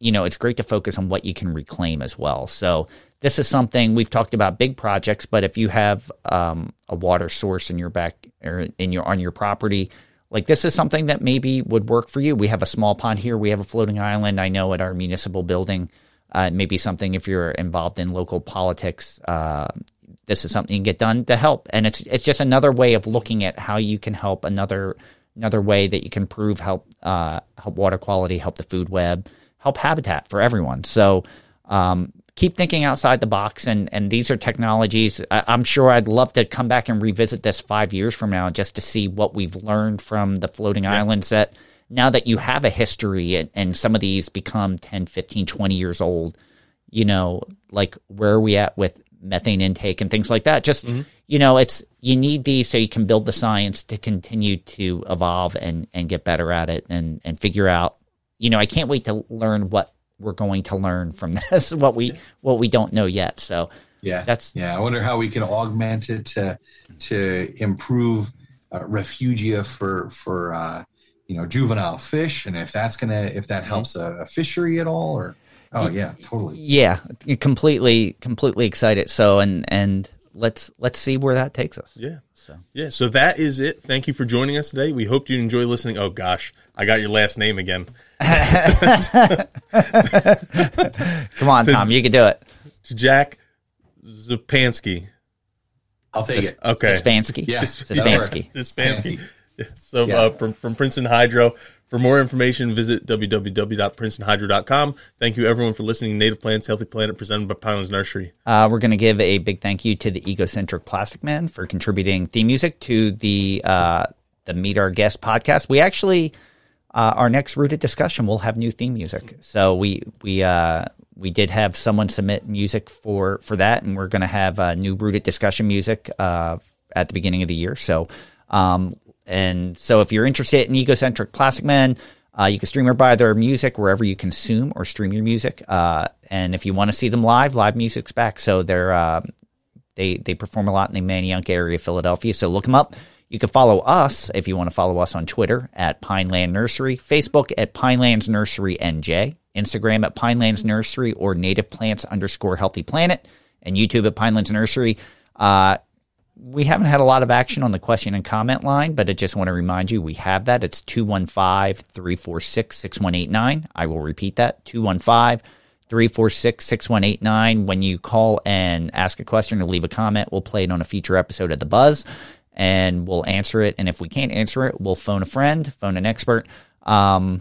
you know, it's great to focus on what you can reclaim as well. So this is something we've talked about big projects, but if you have um, a water source in your back or in your on your property, like this is something that maybe would work for you. We have a small pond here. We have a floating island. I know at our municipal building, uh, maybe something if you're involved in local politics. Uh, this is something you can get done to help, and it's it's just another way of looking at how you can help another another way that you can prove help uh, help water quality, help the food web, help habitat for everyone. So um, keep thinking outside the box, and and these are technologies. I, I'm sure I'd love to come back and revisit this five years from now just to see what we've learned from the floating islands that now that you have a history and, and some of these become 10 15 20 years old you know like where are we at with methane intake and things like that? Just you know it's you need these so you can build the science to continue to evolve and and get better at it and and figure out you know i can't wait to learn what we're going to learn from this what we what we don't know yet. So Yeah, That's- yeah. I wonder how we can augment it to to improve uh, refugia for for uh, you know juvenile fish, and if that's gonna if that mm-hmm. helps a, a fishery at all, or oh yeah, totally. yeah completely completely excited so and and let's let's see where that takes us Yeah. so Yeah, so that is it. Thank you for joining us today. We hope you enjoy listening. Oh gosh, I got your last name again. come on tom you can do it Jack Zupansky. I'll take it. Okay. Spansky Yeah. Spansky Zupansky. So Yeah. uh, from, from Princeton Hydro. For more information, visit www.princetonhydro.com. Thank you, everyone, for listening. to Native Plants, Healthy Planet, presented by Pinelands Nursery. Uh, we're going to give a big thank you to the Egocentric Plastic Man for contributing theme music to the uh, the Meet Our Guest podcast. We actually, uh, our next rooted discussion will have new theme music. So we we uh, we did have someone submit music for for that, and we're going to have uh, new rooted discussion music uh, at the beginning of the year. So. Um, and so if you're interested in Egocentric Plastic Man, uh, you can stream or buy their music wherever you consume or stream your music. Uh, and if you want to see them live, live music's back. So they're uh, they they perform a lot in the Manayunk area of Philadelphia. So look them up. You can follow us if you want to follow us on Twitter at Pineland Nursery, Facebook at Pinelands Nursery NJ, Instagram at Pinelands Nursery or Native Plants underscore Healthy Planet, and YouTube at Pinelands Nursery. Uh, we haven't had a lot of action on the question and comment line, but I just want to remind you we have that. It's 215 346 6189. I will repeat that 215 346 6189. When you call and ask a question or leave a comment, we'll play it on a future episode of The Buzz and we'll answer it. And if we can't answer it, we'll phone a friend, phone an expert. Um,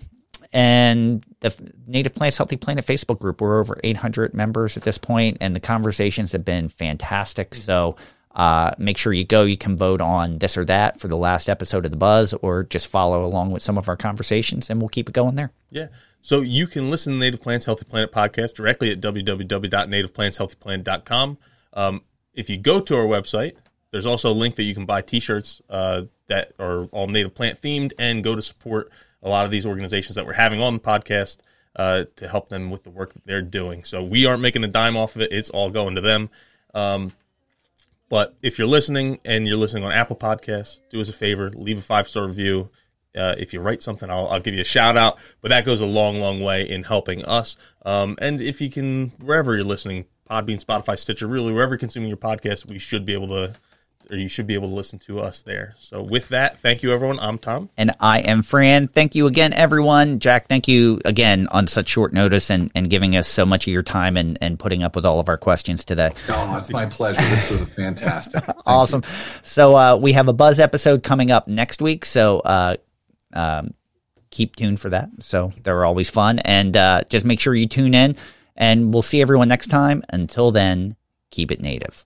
and the Native Plants Healthy Planet Facebook group, we're over 800 members at this point, and the conversations have been fantastic. So, uh, make sure you go. You can vote on this or that for the last episode of The Buzz, or just follow along with some of our conversations, and we'll keep it going there. Yeah. So you can listen to Native Plants Healthy Planet podcast directly at www.nativeplantshealthyplanet.com. Um, if you go to our website, there's also a link that you can buy T-shirts uh, that are all native plant themed and go to support a lot of these organizations that we're having on the podcast uh, to help them with the work that they're doing. So we aren't making a dime off of it; it's all going to them. Um, but if you're listening and you're listening on Apple Podcasts, do us a favor, leave a five star review. Uh, if you write something, I'll, I'll give you a shout out. But that goes a long, long way in helping us. Um, and if you can, wherever you're listening, Podbean, Spotify, Stitcher, really wherever you're consuming your podcast, we should be able to, or you should be able to listen to us there. So with that, thank you, everyone. I'm Tom. And I am Fran. Thank you again, everyone. Jack, thank you again on such short notice and, and giving us so much of your time and, and putting up with all of our questions today. Oh, it's my pleasure. This was a fantastic. Thank awesome. So uh, we have a Buzz episode coming up next week. So uh, um, keep tuned for that. So they're always fun. And uh, just make sure you tune in. And we'll see everyone next time. Until then, keep it native.